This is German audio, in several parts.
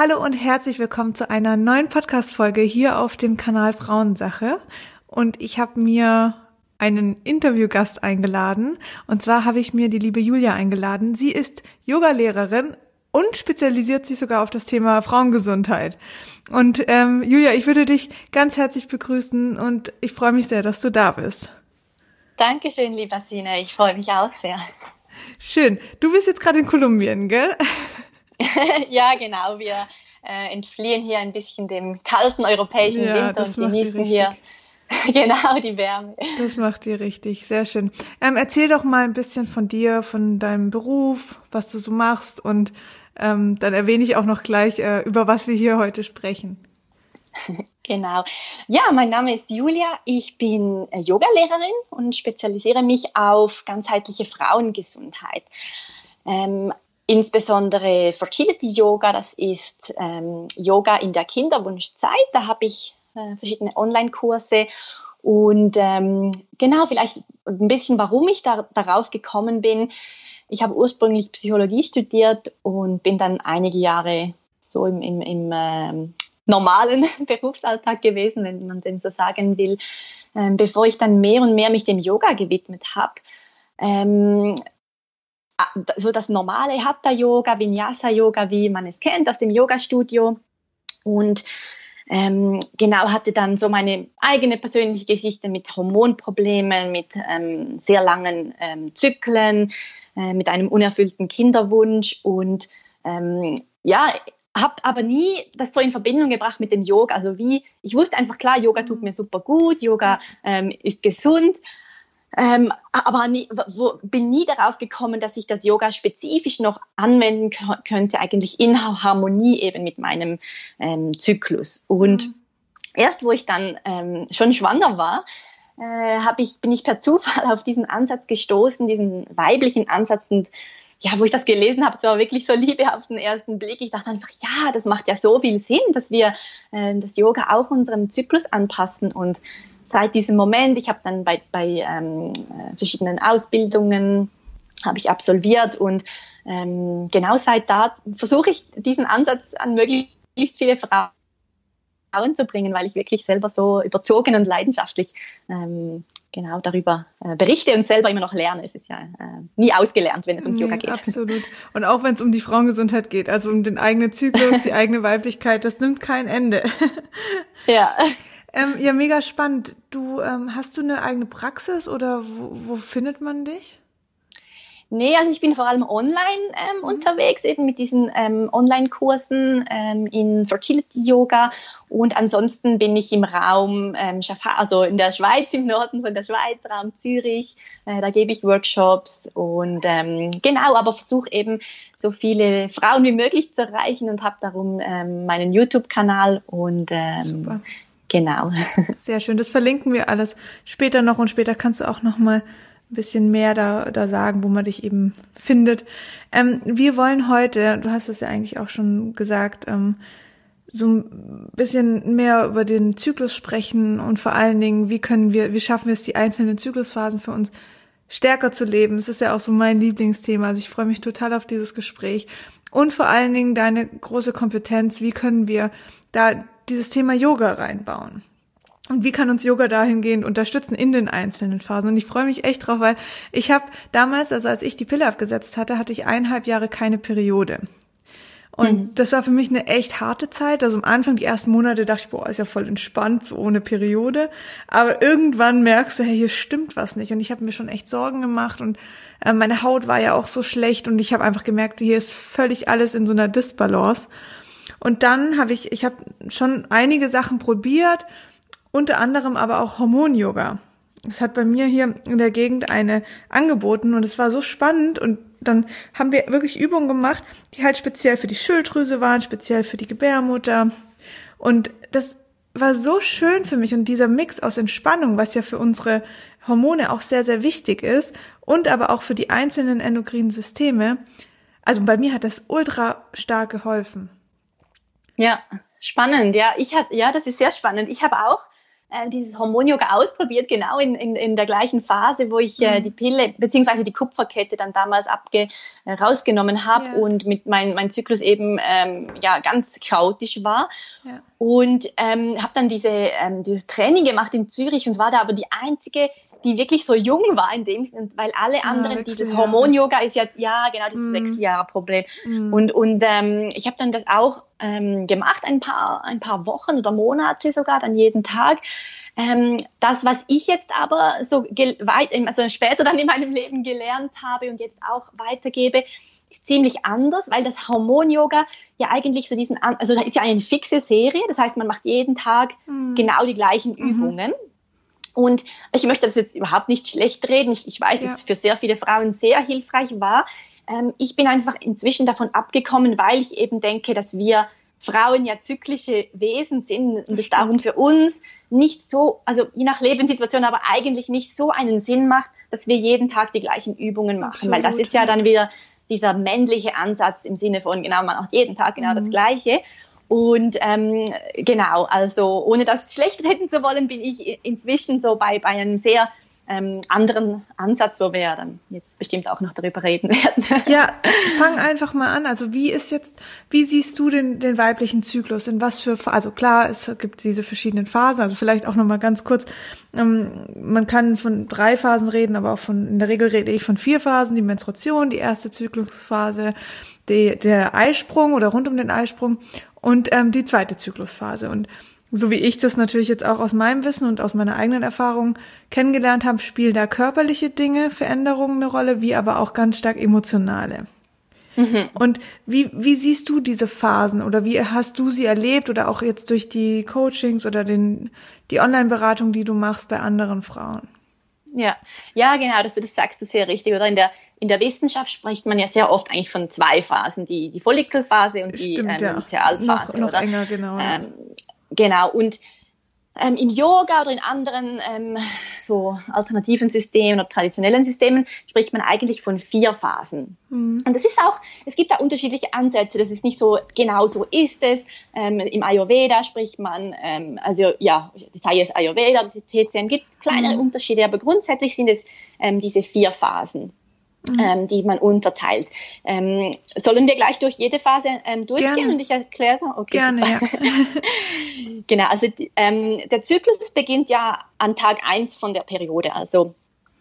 Hallo und herzlich willkommen zu einer neuen Podcast-Folge hier auf dem Kanal Frauensache. Und ich habe mir einen Interviewgast eingeladen. Und zwar habe ich mir die liebe Julia eingeladen. Sie ist Yogalehrerin und spezialisiert sich sogar auf das Thema Frauengesundheit. Und ähm, Julia, ich würde dich ganz herzlich begrüßen und ich freue mich sehr, dass du da bist. Dankeschön, lieber Sine. Ich freue mich auch sehr. Schön. Du bist jetzt gerade in Kolumbien, gell? ja, genau. Wir äh, entfliehen hier ein bisschen dem kalten europäischen ja, Winter und genießen hier genau die Wärme. Das macht ihr richtig, sehr schön. Ähm, erzähl doch mal ein bisschen von dir, von deinem Beruf, was du so machst und ähm, dann erwähne ich auch noch gleich, äh, über was wir hier heute sprechen. Genau. Ja, mein Name ist Julia. Ich bin äh, Yogalehrerin und spezialisiere mich auf ganzheitliche Frauengesundheit. Ähm, insbesondere Fertility Yoga, das ist ähm, Yoga in der Kinderwunschzeit. Da habe ich äh, verschiedene Online-Kurse und ähm, genau, vielleicht ein bisschen, warum ich da, darauf gekommen bin. Ich habe ursprünglich Psychologie studiert und bin dann einige Jahre so im, im, im ähm, normalen Berufsalltag gewesen, wenn man dem so sagen will, ähm, bevor ich dann mehr und mehr mich dem Yoga gewidmet habe. Ähm, so das normale Hatha-Yoga, Vinyasa-Yoga, wie man es kennt aus dem Yoga-Studio. Und ähm, genau hatte dann so meine eigene persönliche Geschichte mit Hormonproblemen, mit ähm, sehr langen ähm, Zyklen, äh, mit einem unerfüllten Kinderwunsch und ähm, ja, habe aber nie das so in Verbindung gebracht mit dem Yoga. Also wie, ich wusste einfach klar, Yoga tut mir super gut, Yoga ähm, ist gesund, ähm, aber nie, wo, bin nie darauf gekommen, dass ich das Yoga spezifisch noch anwenden könnte, eigentlich in Harmonie eben mit meinem ähm, Zyklus. Und mhm. erst wo ich dann ähm, schon schwanger war, äh, ich, bin ich per Zufall auf diesen Ansatz gestoßen, diesen weiblichen Ansatz und ja, wo ich das gelesen habe, es war wirklich so Liebe auf den ersten Blick. Ich dachte einfach, ja, das macht ja so viel Sinn, dass wir äh, das Yoga auch unserem Zyklus anpassen und seit diesem Moment, ich habe dann bei, bei ähm, äh, verschiedenen Ausbildungen habe ich absolviert und ähm, genau seit da versuche ich diesen Ansatz an möglichst viele Frauen zu bringen, weil ich wirklich selber so überzogen und leidenschaftlich ähm, genau darüber äh, berichte und selber immer noch lerne. Es ist ja äh, nie ausgelernt, wenn es ums nee, Yoga geht. Absolut. Und auch wenn es um die Frauengesundheit geht, also um den eigenen Zyklus, die eigene Weiblichkeit, das nimmt kein Ende. ja. Ähm, ja, mega spannend. Du ähm, hast du eine eigene Praxis oder wo, wo findet man dich? Nee, also ich bin vor allem online ähm, mhm. unterwegs, eben mit diesen ähm, Online-Kursen ähm, in Fertility Yoga. Und ansonsten bin ich im Raum, ähm, also in der Schweiz, im Norden von der Schweiz, Raum Zürich. Äh, da gebe ich Workshops und ähm, genau, aber versuche eben so viele Frauen wie möglich zu erreichen und habe darum ähm, meinen YouTube-Kanal und ähm, Super. Genau. Sehr schön. Das verlinken wir alles später noch und später kannst du auch noch mal ein bisschen mehr da, da sagen, wo man dich eben findet. Ähm, wir wollen heute, du hast es ja eigentlich auch schon gesagt, ähm, so ein bisschen mehr über den Zyklus sprechen und vor allen Dingen, wie können wir, wie schaffen wir es, die einzelnen Zyklusphasen für uns stärker zu leben. Es ist ja auch so mein Lieblingsthema. Also ich freue mich total auf dieses Gespräch. Und vor allen Dingen deine große Kompetenz. Wie können wir da dieses Thema Yoga reinbauen. Und wie kann uns Yoga dahingehend unterstützen in den einzelnen Phasen? Und ich freue mich echt drauf, weil ich habe damals, also als ich die Pille abgesetzt hatte, hatte ich eineinhalb Jahre keine Periode. Und mhm. das war für mich eine echt harte Zeit. Also am Anfang, die ersten Monate, dachte ich, boah, ist ja voll entspannt, so ohne Periode. Aber irgendwann merkst du, hey, hier stimmt was nicht. Und ich habe mir schon echt Sorgen gemacht und äh, meine Haut war ja auch so schlecht und ich habe einfach gemerkt, hier ist völlig alles in so einer Disbalance. Und dann habe ich, ich habe schon einige Sachen probiert, unter anderem aber auch Hormon-Yoga. Es hat bei mir hier in der Gegend eine angeboten und es war so spannend und dann haben wir wirklich Übungen gemacht, die halt speziell für die Schilddrüse waren, speziell für die Gebärmutter. Und das war so schön für mich und dieser Mix aus Entspannung, was ja für unsere Hormone auch sehr, sehr wichtig ist und aber auch für die einzelnen endokrinen Systeme. Also bei mir hat das ultra stark geholfen. Ja, spannend. Ja, ich hatte, ja, das ist sehr spannend. Ich habe auch äh, dieses Hormon-Yoga ausprobiert, genau in, in, in der gleichen Phase, wo ich äh, mhm. die Pille beziehungsweise die Kupferkette dann damals abge, äh, rausgenommen habe ja. und mit mein, mein Zyklus eben ähm, ja ganz chaotisch war. Ja. Und ähm, habe dann diese, ähm, dieses Training gemacht in Zürich und war da aber die einzige die wirklich so jung war in dem Sinne, weil alle ah, anderen, ja, dieses Hormon-Yoga ist jetzt, ja, genau, dieses mm. Wechseljahre-Problem. Mm. Und, und ähm, ich habe dann das auch ähm, gemacht, ein paar, ein paar Wochen oder Monate sogar, dann jeden Tag. Ähm, das, was ich jetzt aber so weit, also später dann in meinem Leben gelernt habe und jetzt auch weitergebe, ist ziemlich anders, weil das Hormon-Yoga ja eigentlich so diesen, also da ist ja eine fixe Serie, das heißt, man macht jeden Tag mm. genau die gleichen mhm. Übungen. Und ich möchte das jetzt überhaupt nicht schlecht reden. Ich, ich weiß, ja. es für sehr viele Frauen sehr hilfreich war. Ähm, ich bin einfach inzwischen davon abgekommen, weil ich eben denke, dass wir Frauen ja zyklische Wesen sind und es darum für uns nicht so, also je nach Lebenssituation, aber eigentlich nicht so einen Sinn macht, dass wir jeden Tag die gleichen Übungen machen, Absolut. weil das ist ja dann wieder dieser männliche Ansatz im Sinne von, genau, man macht jeden Tag genau mhm. das Gleiche. Und ähm, genau, also ohne das schlecht reden zu wollen, bin ich inzwischen so bei, bei einem sehr ähm, anderen Ansatz, wo wir dann jetzt bestimmt auch noch darüber reden werden. Ja, fang einfach mal an. Also wie ist jetzt, wie siehst du den, den weiblichen Zyklus? In was für, also klar, es gibt diese verschiedenen Phasen. Also vielleicht auch noch mal ganz kurz. Ähm, man kann von drei Phasen reden, aber auch von, in der Regel rede ich von vier Phasen. Die Menstruation, die erste Zyklusphase, die, der Eisprung oder rund um den Eisprung und ähm, die zweite Zyklusphase. Und so wie ich das natürlich jetzt auch aus meinem Wissen und aus meiner eigenen Erfahrung kennengelernt habe, spielen da körperliche Dinge, Veränderungen eine Rolle, wie aber auch ganz stark emotionale. Mhm. Und wie, wie siehst du diese Phasen oder wie hast du sie erlebt oder auch jetzt durch die Coachings oder den, die Online-Beratung, die du machst bei anderen Frauen? Ja, ja, genau, dass du das sagst du sehr richtig. Oder in der, in der Wissenschaft spricht man ja sehr oft eigentlich von zwei Phasen, die, die Follikelphase und Stimmt, die ähm, ja. Lutealphase. Noch, noch enger, genau. Ähm, genau, und ähm, Im Yoga oder in anderen ähm, so alternativen Systemen oder traditionellen Systemen spricht man eigentlich von vier Phasen. Mhm. Und das ist auch, es gibt da unterschiedliche Ansätze, das ist nicht so, genau so ist es. Ähm, Im Ayurveda spricht man, ähm, also ja, sei es Ayurveda oder TCM, gibt kleinere mhm. Unterschiede, aber grundsätzlich sind es ähm, diese vier Phasen mhm. ähm, die man unterteilt. Ähm, sollen wir gleich durch jede Phase ähm, durchgehen Gerne. und ich erkläre es? Okay, Gerne, ja. genau, also ähm, der Zyklus beginnt ja an Tag 1 von der Periode, also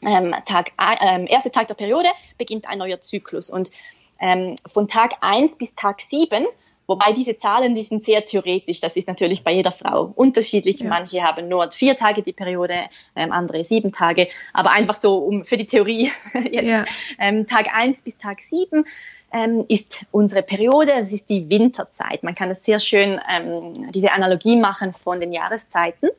ähm, Tag, äh, erster Tag der Periode beginnt ein neuer Zyklus und ähm, von Tag 1 bis Tag 7 Wobei diese Zahlen, die sind sehr theoretisch. Das ist natürlich bei jeder Frau unterschiedlich. Ja. Manche haben nur vier Tage die Periode, ähm, andere sieben Tage. Aber einfach so um für die Theorie jetzt, ja. ähm, Tag eins bis Tag sieben ähm, ist unsere Periode. Es ist die Winterzeit. Man kann das sehr schön ähm, diese Analogie machen von den Jahreszeiten.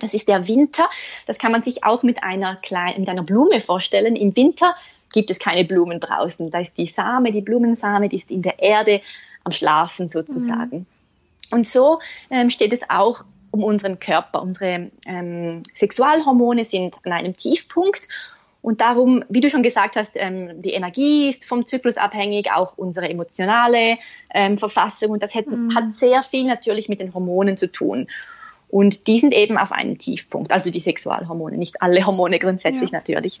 Das ist der Winter. Das kann man sich auch mit einer kleinen, mit einer Blume vorstellen. Im Winter gibt es keine Blumen draußen. Da ist die Same, die Blumensame, die ist in der Erde am Schlafen sozusagen. Mhm. Und so ähm, steht es auch um unseren Körper. Unsere ähm, Sexualhormone sind an einem Tiefpunkt und darum, wie du schon gesagt hast, ähm, die Energie ist vom Zyklus abhängig, auch unsere emotionale ähm, Verfassung. Und das hat, mhm. hat, sehr viel natürlich mit den Hormonen zu tun. Und die sind eben auf einem Tiefpunkt, also die Sexualhormone, nicht alle Hormone grundsätzlich ja. natürlich.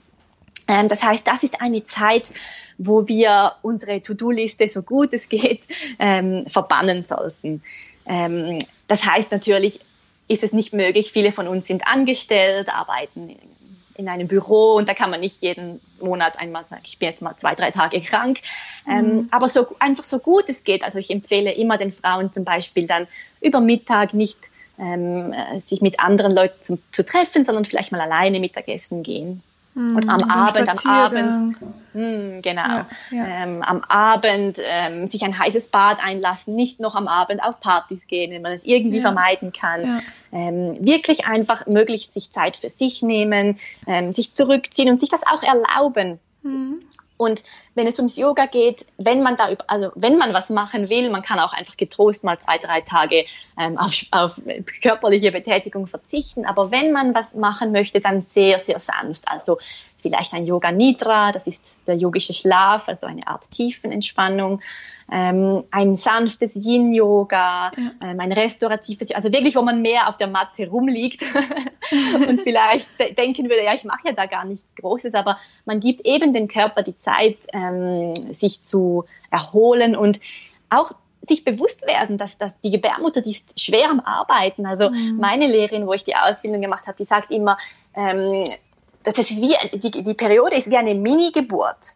Ähm, das heißt, das ist eine Zeit, wo wir unsere To-Do-Liste so gut es geht ähm, verbannen sollten. Ähm, das heißt natürlich, ist es nicht möglich. Viele von uns sind angestellt, arbeiten in einem Büro und da kann man nicht jeden Monat einmal sagen, ich bin jetzt mal zwei, drei Tage krank. Ähm, mhm. Ähm, aber so einfach so gut es geht. Also ich empfehle immer den Frauen zum Beispiel dann über Mittag nicht ähm, sich mit anderen Leuten zu, zu treffen, sondern vielleicht mal alleine Mittagessen gehen. Mhm, und am Abend, am Abend, mh, hm, genau, ja, ja. Ähm, am Abend ähm, sich ein heißes Bad einlassen, nicht noch am Abend auf Partys gehen, wenn man es irgendwie ja. vermeiden kann. Ähm, wirklich einfach möglichst sich Zeit für sich nehmen, ähm, sich zurückziehen und sich das auch erlauben. Mhm. Und wenn es ums Yoga geht, wenn man da, also wenn man was machen will, man kann auch einfach getrost mal zwei, drei Tage ähm, auf, auf körperliche Betätigung verzichten. Aber wenn man was machen möchte, dann sehr, sehr sanft. Also vielleicht ein Yoga Nidra, das ist der yogische Schlaf, also eine Art Tiefenentspannung, ähm, ein sanftes Yin-Yoga, ja. ähm, ein restauratives, also wirklich, wo man mehr auf der Matte rumliegt und vielleicht denken würde, ja, ich mache ja da gar nichts Großes, aber man gibt eben dem Körper die Zeit, ähm, sich zu erholen und auch sich bewusst werden, dass, dass die Gebärmutter, die ist schwer am Arbeiten. Also mhm. meine Lehrerin, wo ich die Ausbildung gemacht habe, die sagt immer, ähm, das ist wie, die, die Periode ist wie eine Mini-Geburt,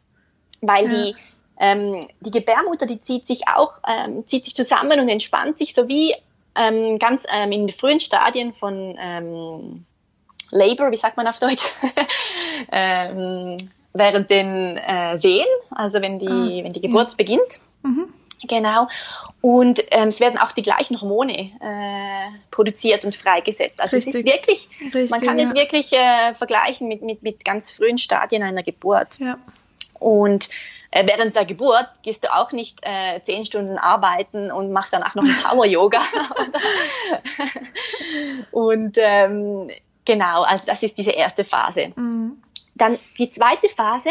weil ja. die, ähm, die Gebärmutter, die zieht sich auch, ähm, zieht sich zusammen und entspannt sich, so wie ähm, ganz ähm, in den frühen Stadien von ähm, Labor, wie sagt man auf Deutsch, ähm, während den äh, Wehen, also wenn die, ah, wenn die Geburt ja. beginnt. Mhm. Genau. Und ähm, es werden auch die gleichen Hormone äh, produziert und freigesetzt. Also Richtig. es ist wirklich, Richtig, man kann ja. es wirklich äh, vergleichen mit, mit, mit ganz frühen Stadien einer Geburt. Ja. Und äh, während der Geburt gehst du auch nicht äh, zehn Stunden arbeiten und machst danach noch ein Power-Yoga. und ähm, genau, also das ist diese erste Phase. Mhm. Dann die zweite Phase,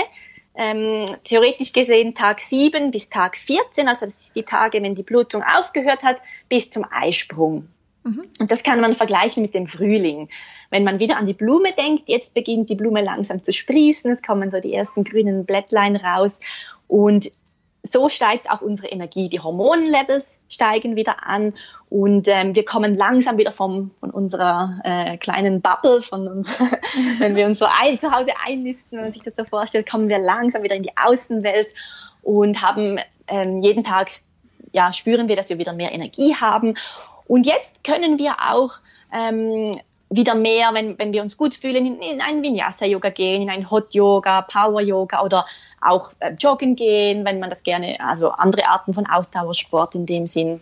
ähm, theoretisch gesehen Tag 7 bis Tag 14, also das ist die Tage, wenn die Blutung aufgehört hat, bis zum Eisprung. Mhm. Und das kann man vergleichen mit dem Frühling. Wenn man wieder an die Blume denkt, jetzt beginnt die Blume langsam zu sprießen, es kommen so die ersten grünen Blättlein raus und so steigt auch unsere Energie. Die Hormonlevels steigen wieder an und ähm, wir kommen langsam wieder vom, von unserer äh, kleinen Bubble, von uns, wenn wir uns so ein, zu Hause einnisten, wenn man sich das so vorstellt, kommen wir langsam wieder in die Außenwelt und haben ähm, jeden Tag, ja, spüren wir, dass wir wieder mehr Energie haben. Und jetzt können wir auch ähm, wieder mehr, wenn, wenn wir uns gut fühlen, in, in ein Vinyasa-Yoga gehen, in ein Hot-Yoga, Power-Yoga oder auch äh, joggen gehen, wenn man das gerne, also andere Arten von Ausdauersport in dem Sinn.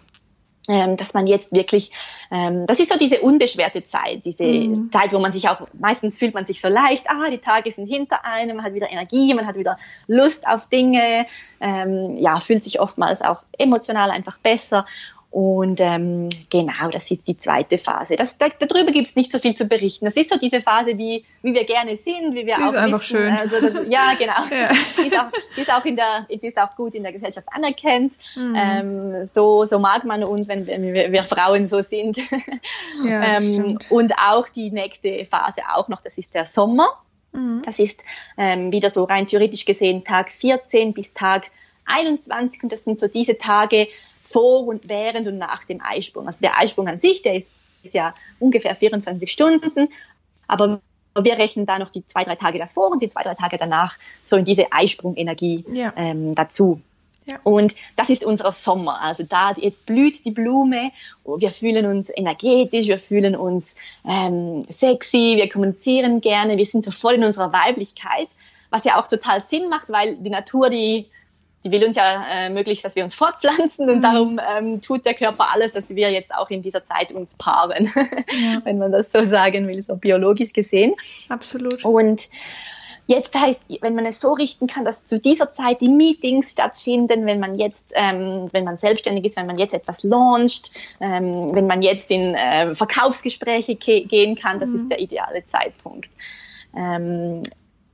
Ähm, dass man jetzt wirklich, ähm, das ist so diese unbeschwerte Zeit, diese mhm. Zeit, wo man sich auch, meistens fühlt man sich so leicht, ah, die Tage sind hinter einem, man hat wieder Energie, man hat wieder Lust auf Dinge, ähm, ja, fühlt sich oftmals auch emotional einfach besser und ähm, genau, das ist die zweite Phase. Das, da, darüber gibt es nicht so viel zu berichten. Das ist so diese Phase, wie, wie wir gerne sind, wie wir die auch ist einfach wissen. schön. Also das, ja, genau. ja. Die, ist auch, die, ist auch in der, die ist auch gut in der Gesellschaft anerkannt. Mhm. Ähm, so, so mag man uns, wenn wir, wir Frauen so sind. Ja, ähm, und auch die nächste Phase auch noch, das ist der Sommer. Mhm. Das ist ähm, wieder so rein theoretisch gesehen Tag 14 bis Tag 21 und das sind so diese Tage, vor und während und nach dem Eisprung. Also der Eisprung an sich, der ist, ist ja ungefähr 24 Stunden, aber wir rechnen da noch die zwei, drei Tage davor und die zwei, drei Tage danach so in diese Eisprungenergie ja. ähm, dazu. Ja. Und das ist unser Sommer. Also da jetzt blüht die Blume, wir fühlen uns energetisch, wir fühlen uns ähm, sexy, wir kommunizieren gerne, wir sind so voll in unserer Weiblichkeit, was ja auch total Sinn macht, weil die Natur, die die will uns ja äh, möglichst, dass wir uns fortpflanzen und mhm. darum ähm, tut der Körper alles, dass wir jetzt auch in dieser Zeit uns paaren, ja. wenn man das so sagen will, so biologisch gesehen. Absolut. Und jetzt heißt, wenn man es so richten kann, dass zu dieser Zeit die Meetings stattfinden, wenn man jetzt, ähm, wenn man selbstständig ist, wenn man jetzt etwas launcht, ähm, wenn man jetzt in äh, Verkaufsgespräche gehen kann, das mhm. ist der ideale Zeitpunkt. Ähm,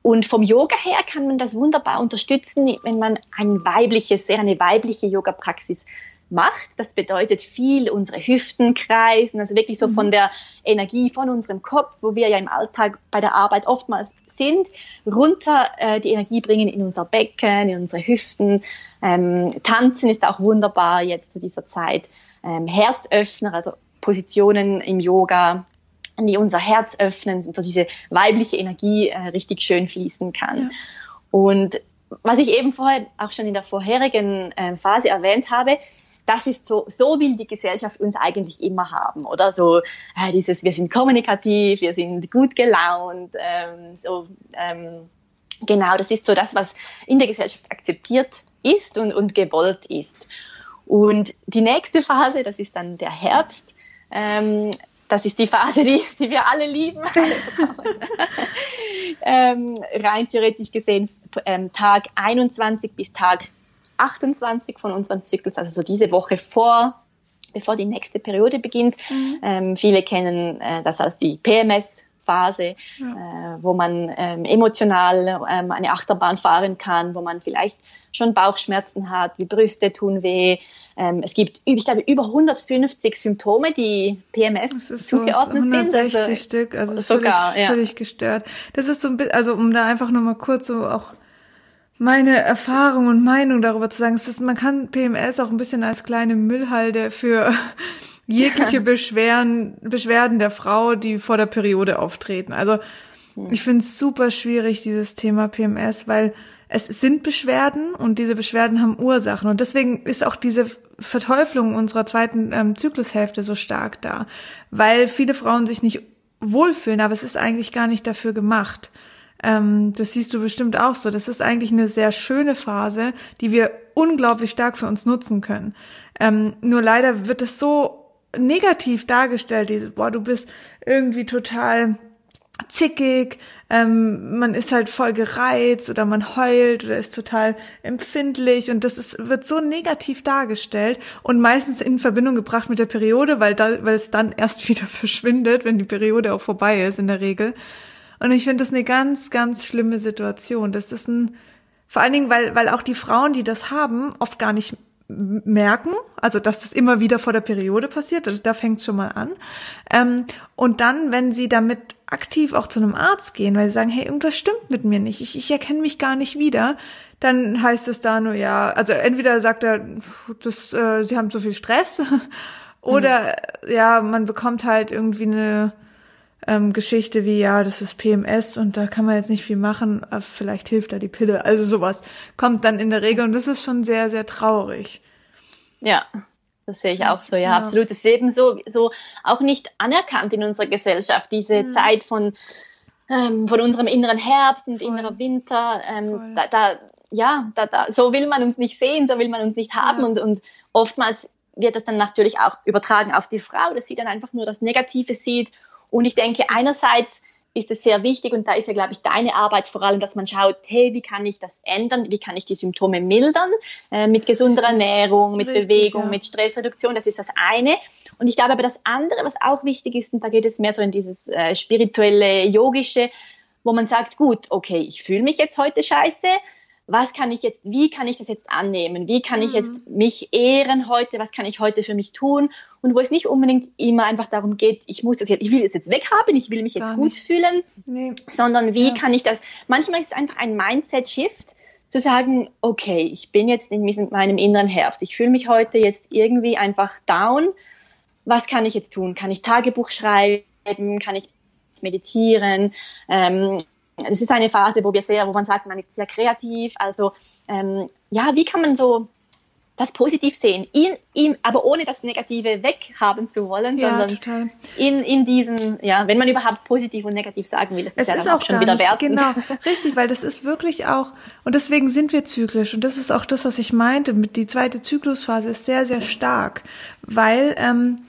und vom Yoga her kann man das wunderbar unterstützen, wenn man ein weibliches, sehr eine weibliche Yoga-Praxis macht. Das bedeutet viel unsere Hüften kreisen, also wirklich so mhm. von der Energie von unserem Kopf, wo wir ja im Alltag bei der Arbeit oftmals sind, runter äh, die Energie bringen in unser Becken, in unsere Hüften. Ähm, Tanzen ist auch wunderbar jetzt zu dieser Zeit. Ähm, Herzöffner, also Positionen im Yoga, die unser Herz öffnen und so diese weibliche Energie äh, richtig schön fließen kann. Ja. Und was ich eben vorher auch schon in der vorherigen äh, Phase erwähnt habe, das ist so, so will die Gesellschaft uns eigentlich immer haben, oder? So äh, dieses, wir sind kommunikativ, wir sind gut gelaunt, ähm, so ähm, genau, das ist so das, was in der Gesellschaft akzeptiert ist und, und gewollt ist. Und die nächste Phase, das ist dann der Herbst. Ähm, das ist die Phase, die, die wir alle lieben. ähm, rein theoretisch gesehen ähm, Tag 21 bis Tag 28 von unserem Zyklus, also so diese Woche vor, bevor die nächste Periode beginnt. Mhm. Ähm, viele kennen äh, das als die PMS. Phase, ja. äh, wo man ähm, emotional ähm, eine Achterbahn fahren kann, wo man vielleicht schon Bauchschmerzen hat, die Brüste tun weh. Ähm, es gibt, ich glaube, über 150 Symptome, die PMS zugeordnet 160 sind. 160 also Stück, also sogar, völlig, ja. völlig gestört. Das ist so ein bisschen, also um da einfach nur mal kurz so auch meine Erfahrung und Meinung darüber zu sagen, es ist, man kann PMS auch ein bisschen als kleine Müllhalde für jegliche Beschwerden, Beschwerden der Frau, die vor der Periode auftreten. Also ich finde es super schwierig, dieses Thema PMS, weil es sind Beschwerden und diese Beschwerden haben Ursachen. Und deswegen ist auch diese Verteuflung unserer zweiten ähm, Zyklushälfte so stark da, weil viele Frauen sich nicht wohlfühlen, aber es ist eigentlich gar nicht dafür gemacht. Ähm, das siehst du bestimmt auch so. Das ist eigentlich eine sehr schöne Phase, die wir unglaublich stark für uns nutzen können. Ähm, nur leider wird es so negativ dargestellt, dieses, boah, du bist irgendwie total zickig, ähm, man ist halt voll gereizt oder man heult oder ist total empfindlich und das ist, wird so negativ dargestellt und meistens in Verbindung gebracht mit der Periode, weil da, weil es dann erst wieder verschwindet, wenn die Periode auch vorbei ist in der Regel. Und ich finde das eine ganz, ganz schlimme Situation. Das ist ein, vor allen Dingen, weil, weil auch die Frauen, die das haben, oft gar nicht merken, also dass das immer wieder vor der Periode passiert, also da fängt es schon mal an. Ähm, und dann, wenn sie damit aktiv auch zu einem Arzt gehen, weil sie sagen, hey, irgendwas stimmt mit mir nicht, ich, ich erkenne mich gar nicht wieder, dann heißt es da nur ja, also entweder sagt er, das, äh, sie haben zu viel Stress, oder mhm. ja, man bekommt halt irgendwie eine ähm, Geschichte wie, ja, das ist PMS und da kann man jetzt nicht viel machen, vielleicht hilft da die Pille. Also sowas kommt dann in der Regel und das ist schon sehr, sehr traurig. Ja, das sehe ich auch so, ja, ja. absolut. Das ist eben so, so auch nicht anerkannt in unserer Gesellschaft, diese mhm. Zeit von, ähm, von unserem inneren Herbst und Voll. innerer Winter. Ähm, da, da, ja, da, da, so will man uns nicht sehen, so will man uns nicht haben ja. und, und oftmals wird das dann natürlich auch übertragen auf die Frau, dass sie dann einfach nur das Negative sieht und ich denke, einerseits ist es sehr wichtig und da ist ja, glaube ich, deine Arbeit vor allem, dass man schaut, hey, wie kann ich das ändern, wie kann ich die Symptome mildern äh, mit gesunder Ernährung, mit Richtig, Bewegung, ja. mit Stressreduktion, das ist das eine. Und ich glaube aber das andere, was auch wichtig ist, und da geht es mehr so in dieses äh, spirituelle, yogische, wo man sagt, gut, okay, ich fühle mich jetzt heute scheiße, was kann ich jetzt, wie kann ich das jetzt annehmen? Wie kann mhm. ich jetzt mich ehren heute? Was kann ich heute für mich tun? Und wo es nicht unbedingt immer einfach darum geht, ich muss das jetzt, ich will es jetzt weghaben, ich will mich jetzt Gar gut nicht. fühlen, nee. sondern wie ja. kann ich das, manchmal ist es einfach ein Mindset-Shift, zu sagen, okay, ich bin jetzt in meinem inneren Herbst, ich fühle mich heute jetzt irgendwie einfach down, was kann ich jetzt tun? Kann ich Tagebuch schreiben? Kann ich meditieren? Ähm, das ist eine Phase, wo wir sehr, wo man sagt, man ist sehr kreativ. Also ähm, ja, wie kann man so das positiv sehen, in, in, aber ohne das Negative weghaben zu wollen, ja, sondern total. in, in diesen, ja, wenn man überhaupt positiv und negativ sagen will, das es ist ja dann auch, auch schon wieder wert. Genau, richtig, weil das ist wirklich auch, und deswegen sind wir zyklisch und das ist auch das, was ich meinte, die zweite Zyklusphase ist sehr, sehr stark, weil ähm,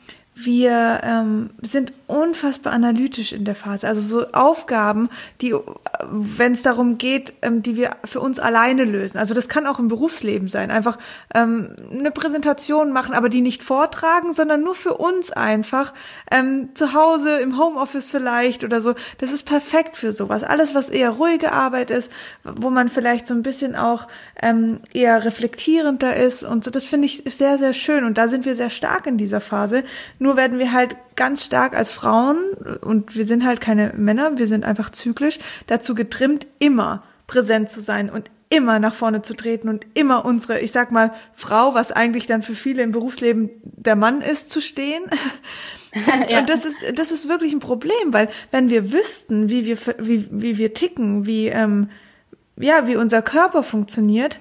wir ähm, sind unfassbar analytisch in der Phase. Also so Aufgaben, die, wenn es darum geht, ähm, die wir für uns alleine lösen. Also das kann auch im Berufsleben sein. Einfach ähm, eine Präsentation machen, aber die nicht vortragen, sondern nur für uns einfach. Ähm, zu Hause, im Homeoffice vielleicht oder so. Das ist perfekt für sowas. Alles, was eher ruhige Arbeit ist, wo man vielleicht so ein bisschen auch ähm, eher reflektierender ist und so. Das finde ich sehr, sehr schön. Und da sind wir sehr stark in dieser Phase. Nur nur werden wir halt ganz stark als Frauen, und wir sind halt keine Männer, wir sind einfach zyklisch, dazu getrimmt, immer präsent zu sein und immer nach vorne zu treten und immer unsere, ich sag mal, Frau, was eigentlich dann für viele im Berufsleben der Mann ist, zu stehen. ja. Und das ist, das ist wirklich ein Problem, weil wenn wir wüssten, wie wir, wie, wie wir ticken, wie, ähm, ja, wie unser Körper funktioniert,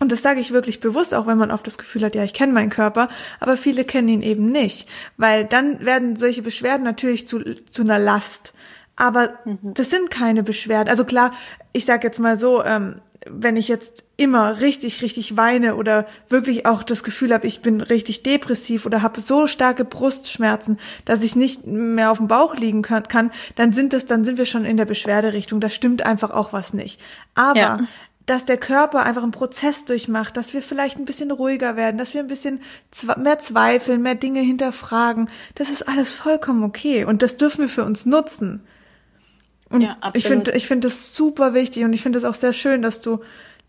und das sage ich wirklich bewusst, auch wenn man oft das Gefühl hat, ja, ich kenne meinen Körper, aber viele kennen ihn eben nicht, weil dann werden solche Beschwerden natürlich zu, zu einer Last. Aber mhm. das sind keine Beschwerden. Also klar, ich sage jetzt mal so, ähm, wenn ich jetzt immer richtig, richtig weine oder wirklich auch das Gefühl habe, ich bin richtig depressiv oder habe so starke Brustschmerzen, dass ich nicht mehr auf dem Bauch liegen kann, dann sind das, dann sind wir schon in der Beschwerderichtung. Da stimmt einfach auch was nicht. Aber ja dass der Körper einfach einen Prozess durchmacht, dass wir vielleicht ein bisschen ruhiger werden, dass wir ein bisschen mehr zweifeln, mehr Dinge hinterfragen. Das ist alles vollkommen okay und das dürfen wir für uns nutzen. Und ja, ich finde, ich finde das super wichtig und ich finde es auch sehr schön, dass du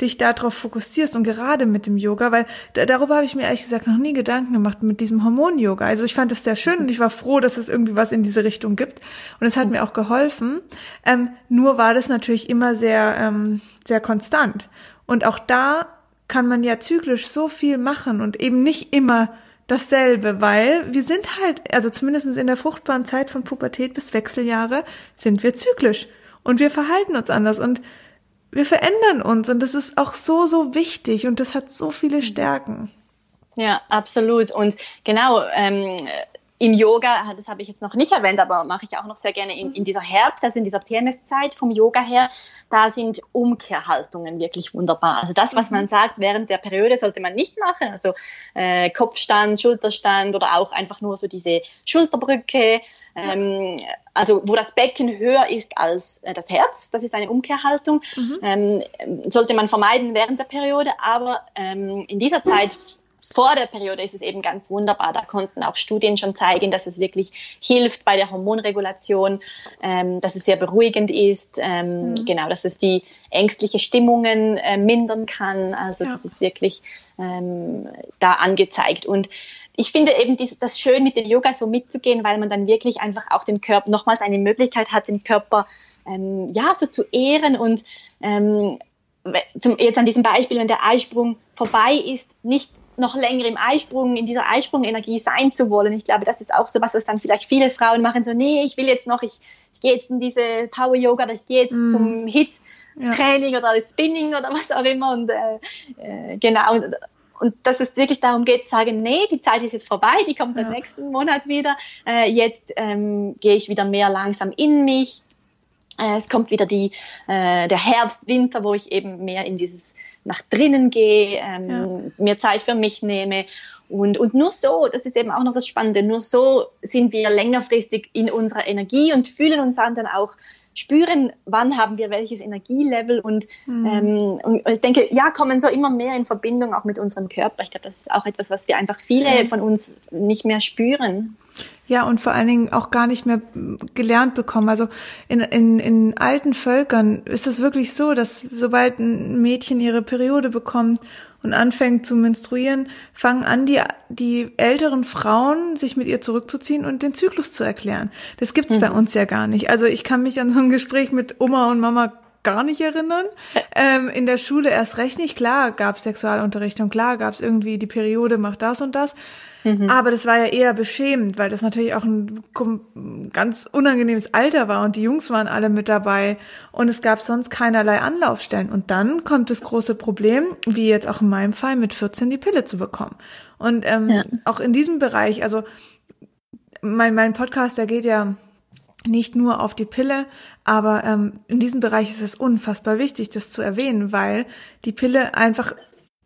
dich darauf fokussierst und gerade mit dem Yoga, weil darüber habe ich mir ehrlich gesagt noch nie Gedanken gemacht mit diesem Hormon-Yoga. Also ich fand das sehr schön und ich war froh, dass es irgendwie was in diese Richtung gibt und es hat mir auch geholfen. Ähm, nur war das natürlich immer sehr, ähm, sehr konstant. Und auch da kann man ja zyklisch so viel machen und eben nicht immer dasselbe, weil wir sind halt, also zumindest in der fruchtbaren Zeit von Pubertät bis Wechseljahre sind wir zyklisch und wir verhalten uns anders und wir verändern uns und das ist auch so, so wichtig und das hat so viele Stärken. Ja, absolut. Und genau, ähm, im Yoga, das habe ich jetzt noch nicht erwähnt, aber mache ich auch noch sehr gerne in, in dieser Herbst, also in dieser PMS-Zeit vom Yoga her, da sind Umkehrhaltungen wirklich wunderbar. Also das, was man mhm. sagt, während der Periode sollte man nicht machen, also äh, Kopfstand, Schulterstand oder auch einfach nur so diese Schulterbrücke, ähm, also wo das Becken höher ist als äh, das Herz, das ist eine Umkehrhaltung, mhm. ähm, sollte man vermeiden während der Periode, aber ähm, in dieser Zeit vor der Periode ist es eben ganz wunderbar. Da konnten auch Studien schon zeigen, dass es wirklich hilft bei der Hormonregulation, ähm, dass es sehr beruhigend ist, ähm, mhm. genau, dass es die ängstliche Stimmungen äh, mindern kann. Also ja. das ist wirklich ähm, da angezeigt. Und ich finde eben dies, das schön, mit dem Yoga so mitzugehen, weil man dann wirklich einfach auch den Körper, nochmals eine Möglichkeit hat, den Körper ähm, ja so zu ehren und ähm, zum, jetzt an diesem Beispiel, wenn der Eisprung vorbei ist, nicht noch länger im Eisprung, in dieser Eisprungenergie sein zu wollen. Ich glaube, das ist auch so was, was dann vielleicht viele Frauen machen, so, nee, ich will jetzt noch, ich, ich gehe jetzt in diese Power-Yoga oder ich gehe jetzt mm. zum Hit-Training ja. oder Spinning oder was auch immer und äh, äh, genau. Und, dass es wirklich darum geht, zu sagen, nee, die Zeit ist jetzt vorbei, die kommt ja. nächsten Monat wieder. Äh, jetzt ähm, gehe ich wieder mehr langsam in mich. Äh, es kommt wieder die, äh, der Herbst, Winter, wo ich eben mehr in dieses nach drinnen gehe, ähm, ja. mir Zeit für mich nehme. Und, und nur so, das ist eben auch noch das Spannende, nur so sind wir längerfristig in unserer Energie und fühlen uns dann auch, spüren, wann haben wir welches Energielevel und, mhm. ähm, und ich denke, ja, kommen so immer mehr in Verbindung auch mit unserem Körper. Ich glaube, das ist auch etwas, was wir einfach viele von uns nicht mehr spüren. Ja, und vor allen Dingen auch gar nicht mehr gelernt bekommen. Also in, in, in alten Völkern ist es wirklich so, dass sobald ein Mädchen ihre Periode bekommt und anfängt zu menstruieren, fangen an, die, die älteren Frauen sich mit ihr zurückzuziehen und den Zyklus zu erklären. Das gibt's mhm. bei uns ja gar nicht. Also ich kann mich an so ein Gespräch mit Oma und Mama gar nicht erinnern. Ähm, in der Schule erst recht nicht. Klar gab's Sexualunterricht und klar gab's irgendwie die Periode macht das und das. Mhm. Aber das war ja eher beschämend, weil das natürlich auch ein ganz unangenehmes Alter war und die Jungs waren alle mit dabei und es gab sonst keinerlei Anlaufstellen. Und dann kommt das große Problem, wie jetzt auch in meinem Fall, mit 14 die Pille zu bekommen. Und ähm, ja. auch in diesem Bereich, also mein, mein Podcast, der geht ja nicht nur auf die Pille, aber ähm, in diesem Bereich ist es unfassbar wichtig, das zu erwähnen, weil die Pille einfach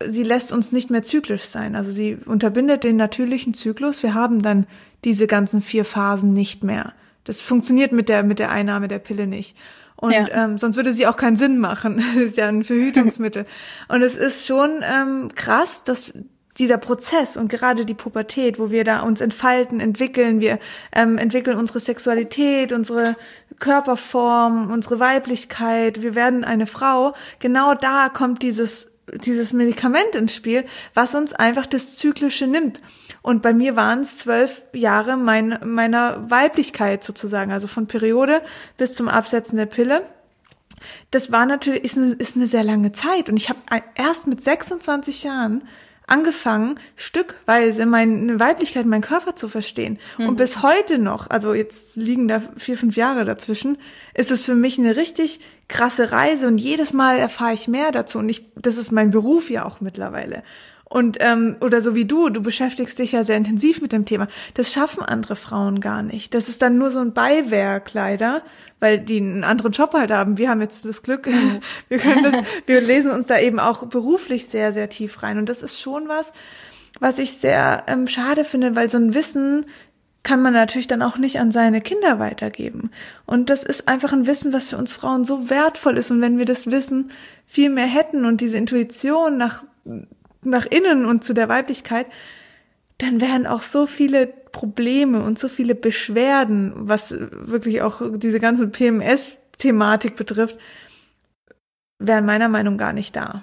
sie lässt uns nicht mehr zyklisch sein. Also sie unterbindet den natürlichen Zyklus. Wir haben dann diese ganzen vier Phasen nicht mehr. Das funktioniert mit der, mit der Einnahme der Pille nicht. Und ja. ähm, sonst würde sie auch keinen Sinn machen. Das ist ja ein Verhütungsmittel. und es ist schon ähm, krass, dass dieser Prozess und gerade die Pubertät, wo wir da uns entfalten, entwickeln, wir ähm, entwickeln unsere Sexualität, unsere Körperform, unsere Weiblichkeit, wir werden eine Frau. Genau da kommt dieses dieses Medikament ins Spiel, was uns einfach das Zyklische nimmt. Und bei mir waren es zwölf Jahre mein, meiner Weiblichkeit sozusagen, also von Periode bis zum Absetzen der Pille. Das war natürlich, ist eine, ist eine sehr lange Zeit. Und ich habe erst mit 26 Jahren angefangen, stückweise meine Weiblichkeit, meinen Körper zu verstehen. Mhm. Und bis heute noch, also jetzt liegen da vier, fünf Jahre dazwischen, ist es für mich eine richtig krasse Reise und jedes Mal erfahre ich mehr dazu. Und ich, das ist mein Beruf ja auch mittlerweile. Und ähm, oder so wie du, du beschäftigst dich ja sehr intensiv mit dem Thema. Das schaffen andere Frauen gar nicht. Das ist dann nur so ein Beiwerk leider, weil die einen anderen Job halt haben. Wir haben jetzt das Glück, mhm. wir können das, wir lesen uns da eben auch beruflich sehr, sehr tief rein. Und das ist schon was, was ich sehr ähm, schade finde, weil so ein Wissen kann man natürlich dann auch nicht an seine Kinder weitergeben. Und das ist einfach ein Wissen, was für uns Frauen so wertvoll ist. Und wenn wir das Wissen viel mehr hätten und diese Intuition nach nach innen und zu der Weiblichkeit, dann wären auch so viele Probleme und so viele Beschwerden, was wirklich auch diese ganzen PMS Thematik betrifft, wären meiner Meinung gar nicht da.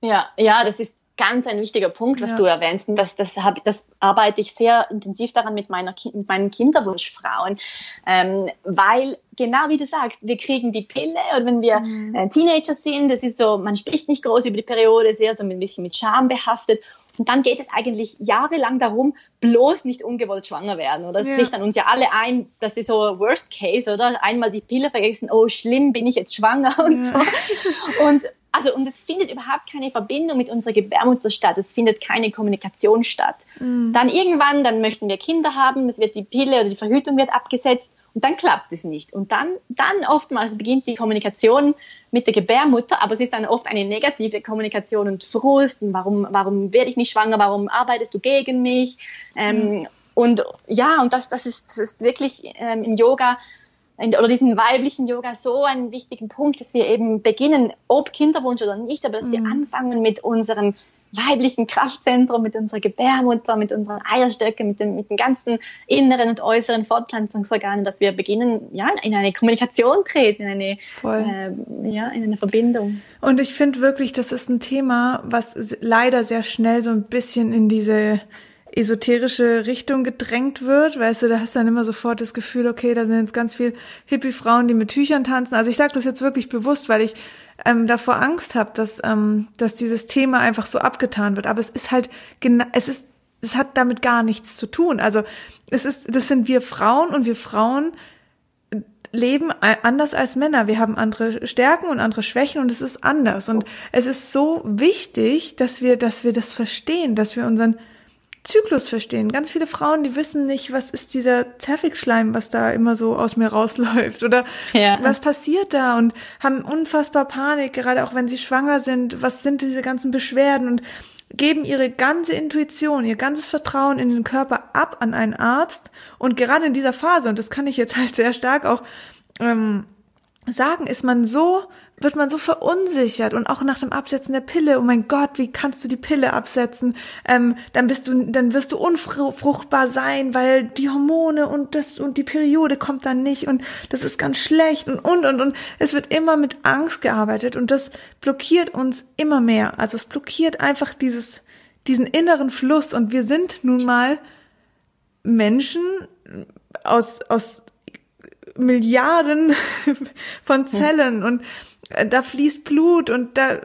Ja, ja, das ist ganz ein wichtiger Punkt, was ja. du erwähnst. Und das, das, hab, das arbeite ich sehr intensiv daran mit, meiner, mit meinen Kinderwunschfrauen. Ähm, weil, genau wie du sagst, wir kriegen die Pille und wenn wir mhm. äh, Teenager sind, das ist so, man spricht nicht groß über die Periode, sehr so ein bisschen mit Scham behaftet. Und dann geht es eigentlich jahrelang darum, bloß nicht ungewollt schwanger werden. Oder es ja. dann uns ja alle ein, das ist so Worst Case, oder? Einmal die Pille vergessen, oh schlimm, bin ich jetzt schwanger und ja. so. Und also und es findet überhaupt keine Verbindung mit unserer Gebärmutter statt. Es findet keine Kommunikation statt. Mhm. Dann irgendwann, dann möchten wir Kinder haben, es wird die Pille oder die Verhütung wird abgesetzt und dann klappt es nicht. Und dann, dann oftmals beginnt die Kommunikation mit der Gebärmutter, aber es ist dann oft eine negative Kommunikation und Frust. Und warum, warum werde ich nicht schwanger? Warum arbeitest du gegen mich? Ähm, mhm. Und ja, und das, das, ist, das ist wirklich ähm, im Yoga oder diesen weiblichen Yoga so einen wichtigen Punkt, dass wir eben beginnen, ob Kinderwunsch oder nicht, aber dass mhm. wir anfangen mit unserem weiblichen Kraftzentrum, mit unserer Gebärmutter, mit unseren Eierstöcken, mit, dem, mit den ganzen inneren und äußeren Fortpflanzungsorganen, dass wir beginnen, ja, in eine Kommunikation treten, in eine, äh, ja, in eine Verbindung. Und ich finde wirklich, das ist ein Thema, was leider sehr schnell so ein bisschen in diese esoterische Richtung gedrängt wird, weißt du, da hast du dann immer sofort das Gefühl, okay, da sind jetzt ganz viel Hippie-Frauen, die mit Tüchern tanzen. Also ich sage das jetzt wirklich bewusst, weil ich ähm, davor Angst habe, dass, ähm, dass dieses Thema einfach so abgetan wird. Aber es ist halt es ist, es hat damit gar nichts zu tun. Also es ist, das sind wir Frauen und wir Frauen leben anders als Männer. Wir haben andere Stärken und andere Schwächen und es ist anders. Und es ist so wichtig, dass wir, dass wir das verstehen, dass wir unseren Zyklus verstehen. Ganz viele Frauen, die wissen nicht, was ist dieser Zervixschleim, was da immer so aus mir rausläuft oder ja. was passiert da und haben unfassbar Panik, gerade auch wenn sie schwanger sind. Was sind diese ganzen Beschwerden und geben ihre ganze Intuition, ihr ganzes Vertrauen in den Körper ab an einen Arzt und gerade in dieser Phase, und das kann ich jetzt halt sehr stark auch ähm, sagen, ist man so wird man so verunsichert und auch nach dem Absetzen der Pille, oh mein Gott, wie kannst du die Pille absetzen? Ähm, dann bist du, dann wirst du unfruchtbar sein, weil die Hormone und das und die Periode kommt dann nicht und das ist ganz schlecht und und und und es wird immer mit Angst gearbeitet und das blockiert uns immer mehr. Also es blockiert einfach dieses diesen inneren Fluss und wir sind nun mal Menschen aus aus Milliarden von Zellen und da fließt Blut und da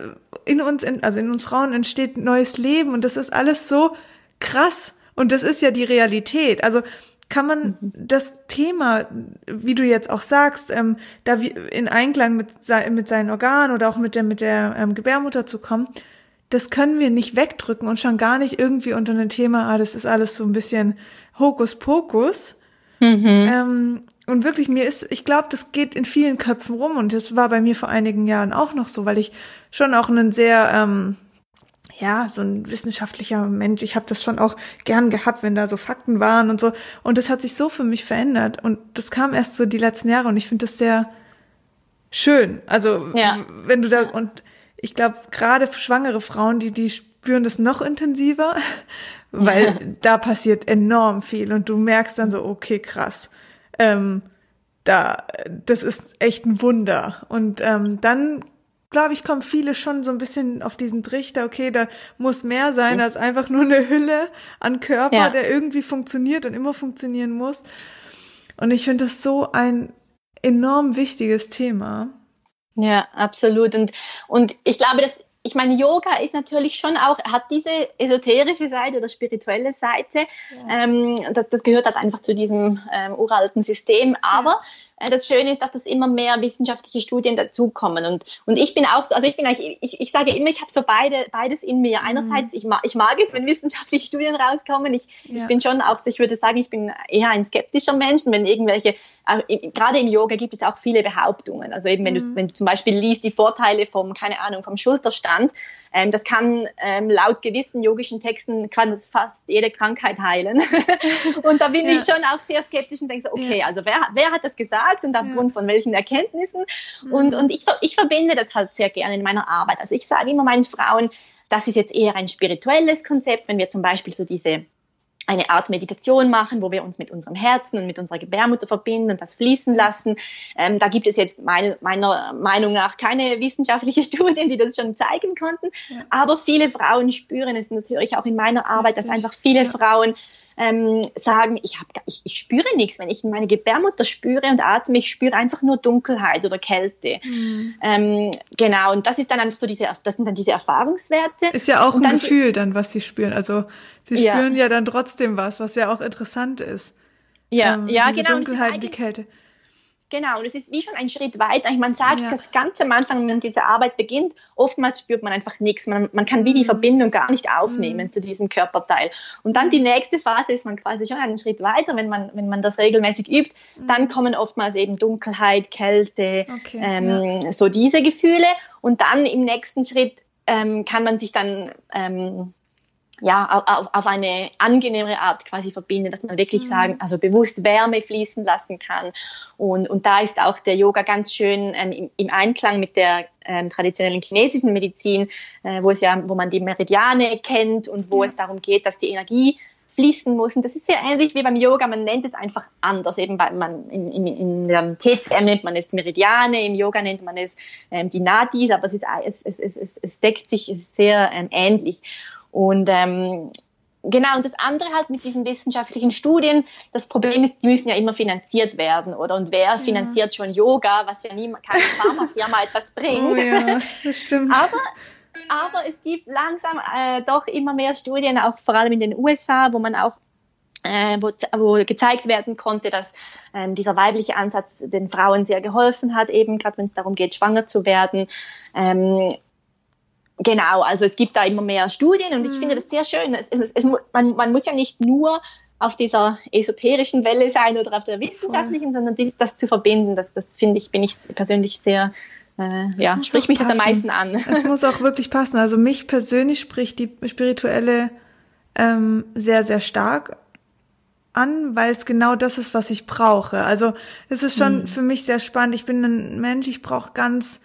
in uns, also in uns Frauen entsteht neues Leben und das ist alles so krass und das ist ja die Realität. Also kann man mhm. das Thema, wie du jetzt auch sagst, ähm, da in Einklang mit, mit seinen Organen oder auch mit der, mit der ähm, Gebärmutter zu kommen, das können wir nicht wegdrücken und schon gar nicht irgendwie unter ein Thema, ah, das ist alles so ein bisschen Hokuspokus. Mhm. Ähm, und wirklich, mir ist, ich glaube, das geht in vielen Köpfen rum und das war bei mir vor einigen Jahren auch noch so, weil ich schon auch einen sehr, ähm, ja, so ein wissenschaftlicher Mensch, ich habe das schon auch gern gehabt, wenn da so Fakten waren und so. Und das hat sich so für mich verändert. Und das kam erst so die letzten Jahre und ich finde das sehr schön. Also ja. wenn du da und ich glaube, gerade schwangere Frauen, die, die spüren das noch intensiver, weil da passiert enorm viel und du merkst dann so, okay, krass ähm, da, das ist echt ein Wunder. Und ähm, dann, glaube ich, kommen viele schon so ein bisschen auf diesen Trichter, okay, da muss mehr sein als einfach nur eine Hülle an Körper, ja. der irgendwie funktioniert und immer funktionieren muss. Und ich finde das so ein enorm wichtiges Thema. Ja, absolut. Und, und ich glaube, dass ich meine, Yoga ist natürlich schon auch, hat diese esoterische Seite oder spirituelle Seite. Ja. Ähm, das, das, gehört halt einfach zu diesem ähm, uralten System. Aber ja. Äh, das Schöne ist auch, dass immer mehr wissenschaftliche Studien dazukommen. Und, und ich bin auch so, also ich bin eigentlich, ich, ich sage immer, ich habe so beide, beides in mir. Einerseits, mhm. ich, mag, ich mag es, wenn wissenschaftliche Studien rauskommen. Ich, ja. ich bin schon auch, ich würde sagen, ich bin eher ein skeptischer Mensch. Und wenn irgendwelche, gerade im Yoga gibt es auch viele Behauptungen. Also eben, wenn, mhm. du, wenn du zum Beispiel liest, die Vorteile vom, keine Ahnung, vom Schulterstand, ähm, das kann ähm, laut gewissen yogischen Texten kann das fast jede Krankheit heilen. und da bin ja. ich schon auch sehr skeptisch und denke so, okay, also wer, wer hat das gesagt und aufgrund von welchen Erkenntnissen? Mhm. Und, und ich, ich verbinde das halt sehr gerne in meiner Arbeit. Also ich sage immer meinen Frauen, das ist jetzt eher ein spirituelles Konzept, wenn wir zum Beispiel so diese eine Art Meditation machen, wo wir uns mit unserem Herzen und mit unserer Gebärmutter verbinden und das fließen lassen. Ähm, da gibt es jetzt meine, meiner Meinung nach keine wissenschaftlichen Studien, die das schon zeigen konnten. Ja. Aber viele Frauen spüren es, und das höre ich auch in meiner Arbeit, dass einfach viele ja. Frauen ähm, sagen, ich, hab, ich, ich spüre nichts. Wenn ich meine Gebärmutter spüre und atme, ich spüre einfach nur Dunkelheit oder Kälte. Mhm. Ähm, genau, und das ist dann einfach so diese, das sind dann diese Erfahrungswerte. Ist ja auch ein Gefühl dann, was sie spüren. Also sie spüren ja, ja dann trotzdem was, was ja auch interessant ist. Ja, ähm, ja, genau. Dunkelheit, die Kälte. Genau, und es ist wie schon ein Schritt weiter. Man sagt, ja. das ganz am Anfang, wenn man diese Arbeit beginnt, oftmals spürt man einfach nichts. Man, man kann wie die mhm. Verbindung gar nicht aufnehmen mhm. zu diesem Körperteil. Und dann die nächste Phase ist man quasi schon einen Schritt weiter, wenn man, wenn man das regelmäßig übt. Mhm. Dann kommen oftmals eben Dunkelheit, Kälte, okay, ähm, ja. so diese Gefühle. Und dann im nächsten Schritt ähm, kann man sich dann ähm, ja, auf, auf eine angenehmere Art quasi verbinden, dass man wirklich mhm. sagen, also bewusst Wärme fließen lassen kann. Und, und da ist auch der Yoga ganz schön ähm, im, im, Einklang mit der ähm, traditionellen chinesischen Medizin, äh, wo es ja, wo man die Meridiane kennt und wo ja. es darum geht, dass die Energie fließen muss. Und das ist sehr ähnlich wie beim Yoga, man nennt es einfach anders. Eben bei man in, in, in der TCM nennt man es Meridiane, im Yoga nennt man es ähm, die Nadis, aber es, ist, es, es, es, es deckt sich sehr ähm, ähnlich. Und ähm, genau, und das andere halt mit diesen wissenschaftlichen Studien, das Problem ist, die müssen ja immer finanziert werden, oder? Und wer ja. finanziert schon Yoga, was ja niemand, keine Pharmafirma etwas bringt. Oh ja, das stimmt. aber, aber es gibt langsam äh, doch immer mehr Studien, auch vor allem in den USA, wo man auch äh, wo, wo gezeigt werden konnte, dass ähm, dieser weibliche Ansatz den Frauen sehr geholfen hat, eben gerade wenn es darum geht, schwanger zu werden. Ähm, Genau, also es gibt da immer mehr Studien und ich finde mhm. das sehr schön. Es, es, es, man, man muss ja nicht nur auf dieser esoterischen Welle sein oder auf der wissenschaftlichen, sondern dies, das zu verbinden, das, das finde ich, bin ich persönlich sehr, äh, ja, spricht mich passen. das am meisten an. Es muss auch wirklich passen. Also mich persönlich spricht die spirituelle ähm, sehr, sehr stark an, weil es genau das ist, was ich brauche. Also es ist schon hm. für mich sehr spannend. Ich bin ein Mensch, ich brauche ganz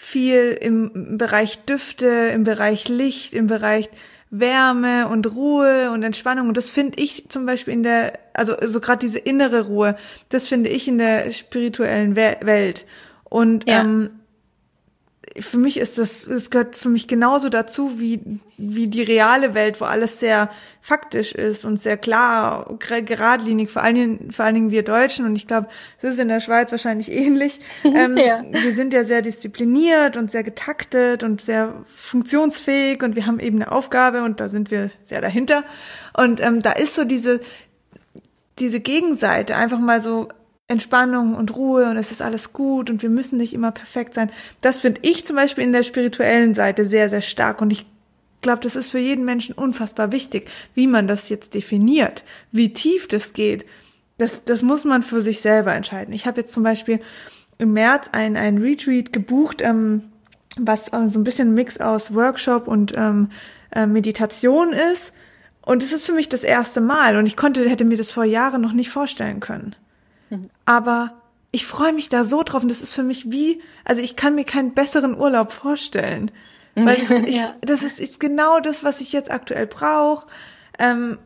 viel im Bereich Düfte, im Bereich Licht, im Bereich Wärme und Ruhe und Entspannung. Und das finde ich zum Beispiel in der, also so gerade diese innere Ruhe, das finde ich in der spirituellen Welt. Und ja. ähm, für mich ist das, es gehört für mich genauso dazu wie, wie die reale Welt, wo alles sehr faktisch ist und sehr klar, geradlinig, vor allen Dingen, vor allen Dingen wir Deutschen und ich glaube, es ist in der Schweiz wahrscheinlich ähnlich. Ähm, ja. Wir sind ja sehr diszipliniert und sehr getaktet und sehr funktionsfähig und wir haben eben eine Aufgabe und da sind wir sehr dahinter. Und ähm, da ist so diese, diese Gegenseite, einfach mal so Entspannung und Ruhe und es ist alles gut und wir müssen nicht immer perfekt sein. Das finde ich zum Beispiel in der spirituellen Seite sehr, sehr stark und ich glaube, das ist für jeden Menschen unfassbar wichtig, wie man das jetzt definiert, wie tief das geht. Das, das muss man für sich selber entscheiden. Ich habe jetzt zum Beispiel im März ein, ein Retreat gebucht, ähm, was äh, so ein bisschen Mix aus Workshop und ähm, äh, Meditation ist. Und es ist für mich das erste Mal und ich konnte, hätte mir das vor Jahren noch nicht vorstellen können. Aber ich freue mich da so drauf und das ist für mich wie, also ich kann mir keinen besseren Urlaub vorstellen. Weil das, ich, ja. das ist, ist genau das, was ich jetzt aktuell brauche. Ähm,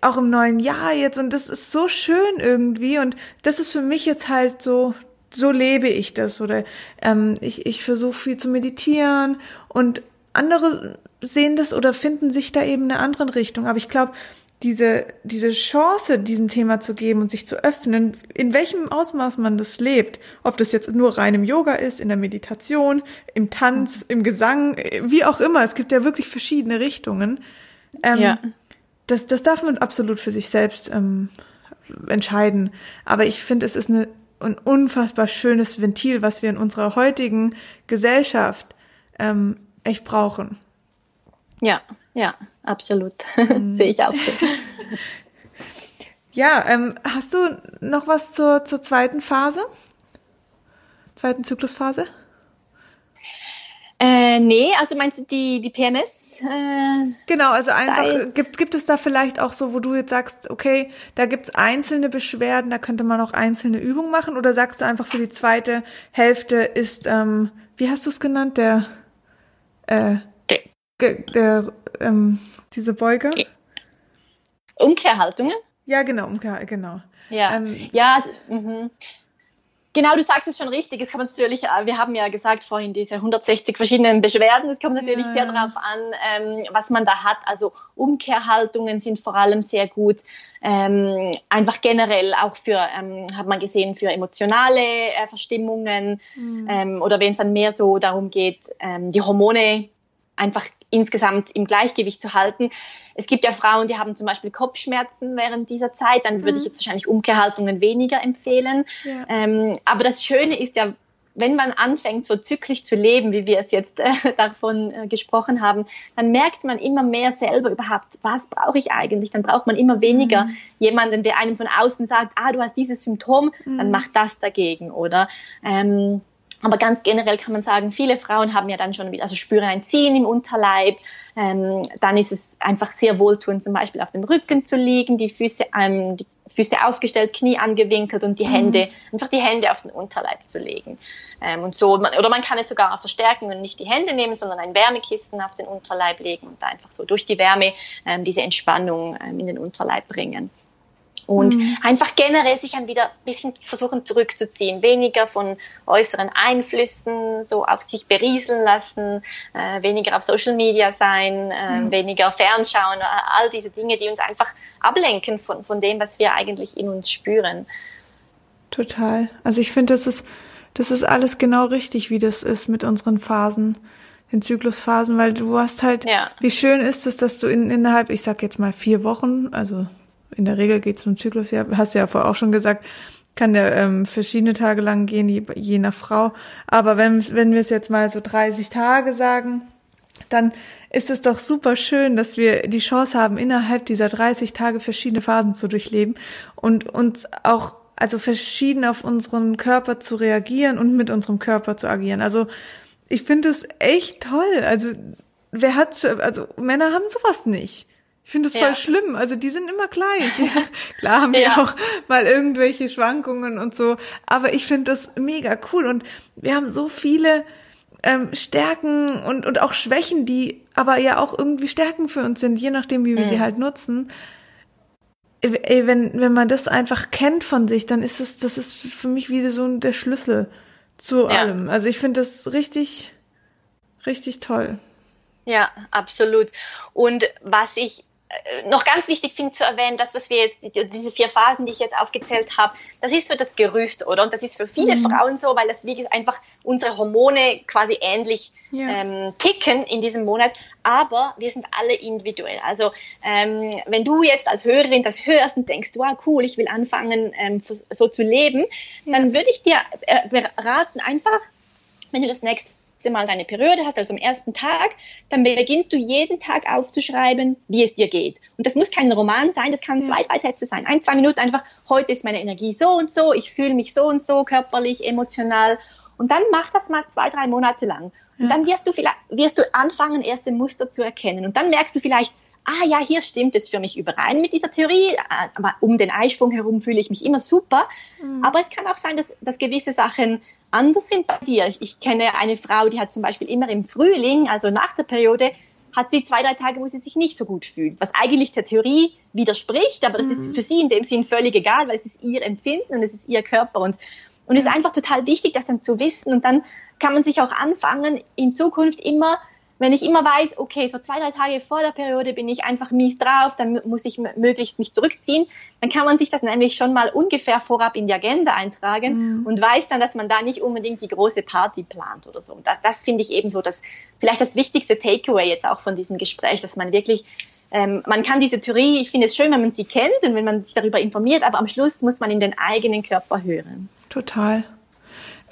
auch im neuen Jahr jetzt und das ist so schön irgendwie und das ist für mich jetzt halt so so lebe ich das oder ähm, ich ich versuche viel zu meditieren und andere sehen das oder finden sich da eben eine andere Richtung aber ich glaube diese, diese Chance, diesem Thema zu geben und sich zu öffnen, in welchem Ausmaß man das lebt. Ob das jetzt nur rein im Yoga ist, in der Meditation, im Tanz, mhm. im Gesang, wie auch immer. Es gibt ja wirklich verschiedene Richtungen. Ähm, ja. Das, das darf man absolut für sich selbst ähm, entscheiden. Aber ich finde, es ist eine, ein unfassbar schönes Ventil, was wir in unserer heutigen Gesellschaft ähm, echt brauchen. Ja, ja, absolut. Mhm. Sehe ich auch so. Ja, ähm, hast du noch was zur, zur zweiten Phase? Zweiten Zyklusphase? Äh, nee, also meinst du die, die PMS? Äh, genau, also einfach, gibt, gibt es da vielleicht auch so, wo du jetzt sagst, okay, da gibt's einzelne Beschwerden, da könnte man auch einzelne Übungen machen, oder sagst du einfach für die zweite Hälfte ist, ähm, wie hast du es genannt, der, äh, der, ähm, diese Beuge? Umkehrhaltungen? Ja, genau, Umkehr, genau. Ja, ähm, ja, also. Genau, du sagst es schon richtig. Es kommt natürlich, äh, wir haben ja gesagt vorhin diese 160 verschiedenen Beschwerden. Es kommt natürlich ja. sehr darauf an, ähm, was man da hat. Also Umkehrhaltungen sind vor allem sehr gut. Ähm, einfach generell auch für, ähm, hat man gesehen, für emotionale äh, Verstimmungen mhm. ähm, oder wenn es dann mehr so darum geht, ähm, die Hormone einfach insgesamt im Gleichgewicht zu halten. Es gibt ja Frauen, die haben zum Beispiel Kopfschmerzen während dieser Zeit, dann würde mhm. ich jetzt wahrscheinlich Umkehrhaltungen weniger empfehlen. Ja. Ähm, aber das Schöne ist ja, wenn man anfängt, so zyklisch zu leben, wie wir es jetzt äh, davon äh, gesprochen haben, dann merkt man immer mehr selber überhaupt, was brauche ich eigentlich? Dann braucht man immer weniger mhm. jemanden, der einem von außen sagt, ah, du hast dieses Symptom, mhm. dann mach das dagegen, oder? Ähm, aber ganz generell kann man sagen, viele Frauen haben ja dann schon wieder, also spüren ein Ziehen im Unterleib. Ähm, dann ist es einfach sehr wohltuend, zum Beispiel auf dem Rücken zu liegen, die Füße, ähm, die Füße aufgestellt, Knie angewinkelt und die mhm. Hände, einfach die Hände auf den Unterleib zu legen. Ähm, und so, oder man kann es sogar auch verstärken und nicht die Hände nehmen, sondern ein Wärmekissen auf den Unterleib legen und einfach so durch die Wärme ähm, diese Entspannung ähm, in den Unterleib bringen. Und mhm. einfach generell sich dann wieder ein bisschen versuchen zurückzuziehen, weniger von äußeren Einflüssen so auf sich berieseln lassen, äh, weniger auf Social Media sein, äh, mhm. weniger Fernschauen, äh, all diese Dinge, die uns einfach ablenken von, von dem, was wir eigentlich in uns spüren. Total. Also ich finde, das ist, das ist alles genau richtig, wie das ist mit unseren Phasen in Zyklusphasen, weil du hast halt, ja. wie schön ist es, dass du in, innerhalb, ich sag jetzt mal vier Wochen, also in der Regel geht es um Zyklus, ja, hast du ja vorher auch schon gesagt, kann der ähm, verschiedene Tage lang gehen, je, je nach Frau. Aber wenn, wenn wir es jetzt mal so 30 Tage sagen, dann ist es doch super schön, dass wir die Chance haben, innerhalb dieser 30 Tage verschiedene Phasen zu durchleben und uns auch also verschieden auf unseren Körper zu reagieren und mit unserem Körper zu agieren. Also ich finde es echt toll. Also wer hat also Männer haben sowas nicht. Ich finde es voll ja. schlimm. Also die sind immer gleich. Klar haben wir ja. auch mal irgendwelche Schwankungen und so. Aber ich finde das mega cool. Und wir haben so viele ähm, Stärken und, und auch Schwächen, die aber ja auch irgendwie Stärken für uns sind, je nachdem, wie wir mhm. sie halt nutzen. Ey, wenn, wenn man das einfach kennt von sich, dann ist es, das ist für mich wieder so der Schlüssel zu allem. Also ich finde das richtig, richtig toll. Ja, absolut. Und was ich noch ganz wichtig finde zu erwähnen, das, was wir jetzt, diese vier Phasen, die ich jetzt aufgezählt habe, das ist so das Gerüst, oder? Und das ist für viele mhm. Frauen so, weil das wie einfach unsere Hormone quasi ähnlich ja. ähm, ticken in diesem Monat, aber wir sind alle individuell. Also ähm, wenn du jetzt als Hörerin das hörst und denkst, wow, cool, ich will anfangen, ähm, so zu leben, ja. dann würde ich dir äh, beraten, einfach, wenn du das nächste Mal deine Periode hast, also am ersten Tag, dann beginnst du jeden Tag aufzuschreiben, wie es dir geht. Und das muss kein Roman sein, das kann ja. zwei, drei Sätze sein. Ein, zwei Minuten einfach, heute ist meine Energie so und so, ich fühle mich so und so, körperlich, emotional. Und dann mach das mal zwei, drei Monate lang. Und ja. dann wirst du, vielleicht, wirst du anfangen, erste Muster zu erkennen. Und dann merkst du vielleicht, ah ja, hier stimmt es für mich überein mit dieser Theorie, aber um den Eisprung herum fühle ich mich immer super. Mhm. Aber es kann auch sein, dass, dass gewisse Sachen anders sind bei dir. Ich, ich kenne eine Frau, die hat zum Beispiel immer im Frühling, also nach der Periode, hat sie zwei, drei Tage, wo sie sich nicht so gut fühlt, was eigentlich der Theorie widerspricht, aber das mhm. ist für sie in dem Sinn völlig egal, weil es ist ihr Empfinden und es ist ihr Körper und und es ist einfach total wichtig, das dann zu wissen und dann kann man sich auch anfangen, in Zukunft immer wenn ich immer weiß, okay, so zwei, drei Tage vor der Periode bin ich einfach mies drauf, dann muss ich möglichst mich zurückziehen, dann kann man sich das nämlich schon mal ungefähr vorab in die Agenda eintragen mhm. und weiß dann, dass man da nicht unbedingt die große Party plant oder so. Das, das finde ich eben so, dass vielleicht das wichtigste Takeaway jetzt auch von diesem Gespräch, dass man wirklich ähm, man kann diese Theorie, ich finde es schön, wenn man sie kennt und wenn man sich darüber informiert, aber am Schluss muss man in den eigenen Körper hören. Total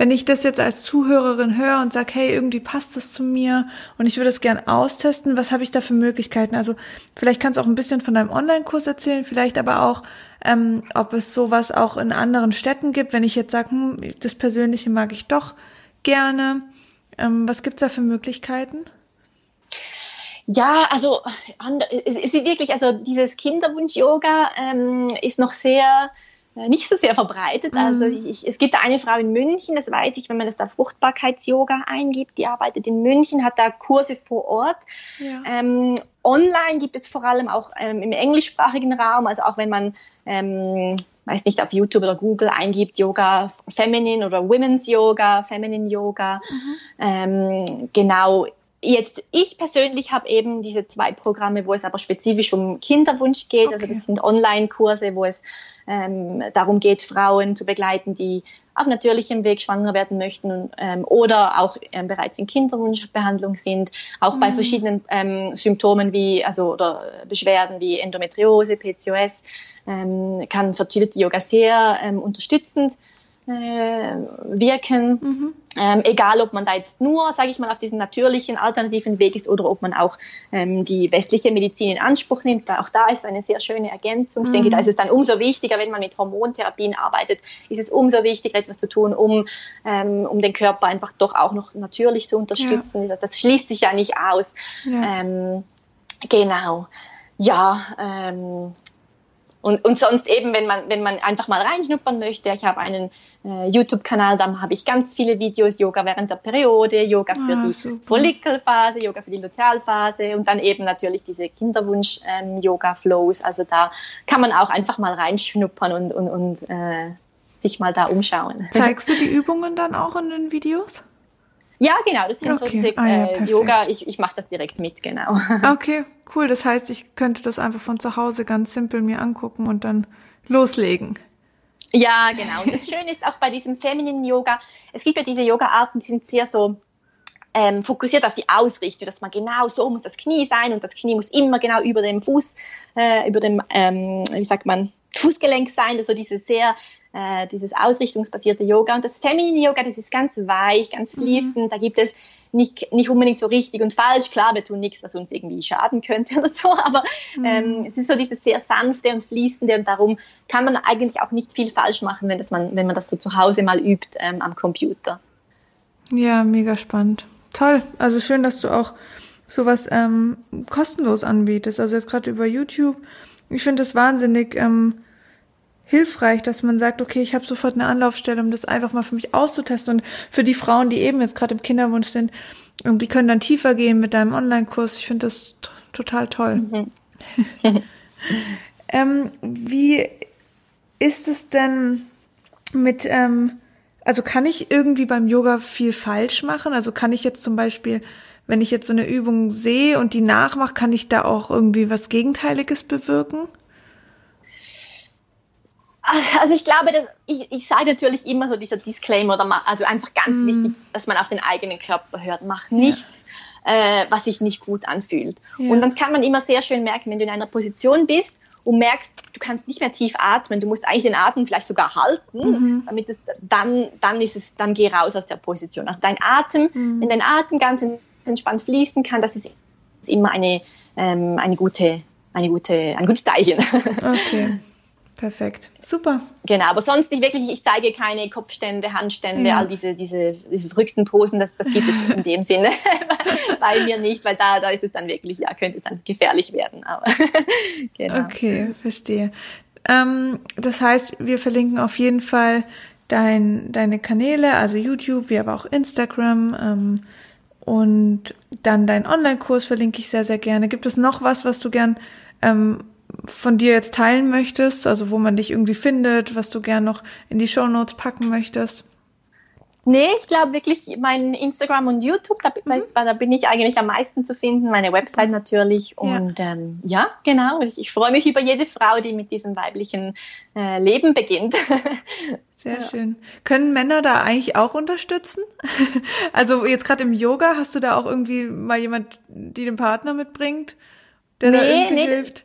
wenn ich das jetzt als Zuhörerin höre und sage, hey, irgendwie passt das zu mir und ich würde es gern austesten, was habe ich da für Möglichkeiten? Also vielleicht kannst du auch ein bisschen von deinem Online-Kurs erzählen, vielleicht aber auch, ähm, ob es sowas auch in anderen Städten gibt, wenn ich jetzt sage, hm, das Persönliche mag ich doch gerne. Ähm, was gibt's da für Möglichkeiten? Ja, also es ist wirklich, also dieses Kinderwunsch-Yoga ähm, ist noch sehr nicht so sehr verbreitet. Also mhm. ich, es gibt eine Frau in München, das weiß ich, wenn man das da Fruchtbarkeits-Yoga eingibt, die arbeitet in München, hat da Kurse vor Ort. Ja. Ähm, online gibt es vor allem auch ähm, im englischsprachigen Raum, also auch wenn man, ähm, weiß nicht, auf YouTube oder Google eingibt, Yoga Feminine oder Women's Yoga, Feminine Yoga, mhm. ähm, genau Jetzt, ich persönlich habe eben diese zwei Programme, wo es aber spezifisch um Kinderwunsch geht. Also okay. Also das sind Online-Kurse, wo es ähm, darum geht, Frauen zu begleiten, die auf natürlichem Weg schwanger werden möchten ähm, oder auch ähm, bereits in Kinderwunschbehandlung sind, auch mhm. bei verschiedenen ähm, Symptomen wie also oder Beschwerden wie Endometriose, PCOS ähm, kann Fertility Yoga sehr ähm, unterstützend wirken. Mhm. Ähm, egal, ob man da jetzt nur, sage ich mal, auf diesen natürlichen alternativen Weg ist oder ob man auch ähm, die westliche Medizin in Anspruch nimmt. Auch da ist eine sehr schöne Ergänzung. Mhm. Ich denke, da ist es dann umso wichtiger, wenn man mit Hormontherapien arbeitet, ist es umso wichtiger, etwas zu tun, um, ähm, um den Körper einfach doch auch noch natürlich zu unterstützen. Ja. Das, schließt sich ja nicht aus. Ja. Ähm, genau. Ja, ähm, und, und sonst eben, wenn man, wenn man einfach mal reinschnuppern möchte, ich habe einen äh, YouTube-Kanal, da habe ich ganz viele Videos, Yoga während der Periode, Yoga für ah, die super. Follikelphase, Yoga für die Lutealphase und dann eben natürlich diese Kinderwunsch-Yoga-Flows. Ähm, also da kann man auch einfach mal reinschnuppern und, und, und äh, sich mal da umschauen. Zeigst du die Übungen dann auch in den Videos? Ja, genau, das sind okay. so ah, ja, äh, Yoga. Ich, ich mache das direkt mit, genau. Okay, cool. Das heißt, ich könnte das einfach von zu Hause ganz simpel mir angucken und dann loslegen. Ja, genau. Und das Schöne ist auch bei diesem Feminine Yoga, es gibt ja diese Yoga-Arten, die sind sehr so ähm, fokussiert auf die Ausrichtung, dass man genau so muss das Knie sein und das Knie muss immer genau über dem Fuß, äh, über dem, ähm, wie sagt man, Fußgelenk sein, also diese sehr, äh, dieses ausrichtungsbasierte Yoga. Und das Feminine Yoga, das ist ganz weich, ganz mhm. fließend. Mhm. Da gibt es nicht, nicht unbedingt so richtig und falsch. Klar, wir tun nichts, was uns irgendwie schaden könnte oder so, aber mhm. ähm, es ist so dieses sehr sanfte und fließende und darum kann man eigentlich auch nicht viel falsch machen, wenn, das man, wenn man das so zu Hause mal übt ähm, am Computer. Ja, mega spannend. Toll. Also schön, dass du auch sowas ähm, kostenlos anbietest. Also jetzt gerade über YouTube ich finde es wahnsinnig ähm, hilfreich, dass man sagt, okay, ich habe sofort eine Anlaufstelle, um das einfach mal für mich auszutesten. Und für die Frauen, die eben jetzt gerade im Kinderwunsch sind, die können dann tiefer gehen mit deinem Online-Kurs. Ich finde das total toll. Mhm. ähm, wie ist es denn mit, ähm, also kann ich irgendwie beim Yoga viel falsch machen? Also kann ich jetzt zum Beispiel wenn ich jetzt so eine Übung sehe und die nachmache, kann ich da auch irgendwie was Gegenteiliges bewirken? Also ich glaube, dass ich, ich sage natürlich immer so dieser Disclaimer, oder also einfach ganz mm. wichtig, dass man auf den eigenen Körper hört. Mach nichts, ja. äh, was sich nicht gut anfühlt. Ja. Und dann kann man immer sehr schön merken, wenn du in einer Position bist und merkst, du kannst nicht mehr tief atmen, du musst eigentlich den Atem vielleicht sogar halten, mhm. damit es dann, dann ist es, dann geh raus aus der Position. Also dein Atem, mhm. wenn dein Atem ganz entspannt fließen kann, das ist immer eine, ähm, eine gute, eine gute, ein gutes Zeichen. Okay. Perfekt. Super. Genau, aber sonst nicht wirklich, ich zeige keine Kopfstände, Handstände, ja. all diese, diese, diese verrückten Posen, das, das gibt es in dem Sinne bei mir nicht, weil da, da ist es dann wirklich, ja, könnte es dann gefährlich werden. Aber genau. Okay, verstehe. Ähm, das heißt, wir verlinken auf jeden Fall dein, deine Kanäle, also YouTube, wie aber auch Instagram, ähm, und dann dein Online-Kurs verlinke ich sehr, sehr gerne. Gibt es noch was, was du gern ähm, von dir jetzt teilen möchtest? Also wo man dich irgendwie findet, was du gern noch in die Show Notes packen möchtest? Nee, ich glaube wirklich mein Instagram und YouTube, da, mhm. da, bin ich eigentlich am meisten zu finden, meine Website natürlich. Und ja, ähm, ja genau, ich, ich, freue mich über jede Frau, die mit diesem weiblichen äh, Leben beginnt. Sehr ja. schön. Können Männer da eigentlich auch unterstützen? also jetzt gerade im Yoga, hast du da auch irgendwie mal jemand, die den Partner mitbringt, der nee, da irgendwie nee, hilft?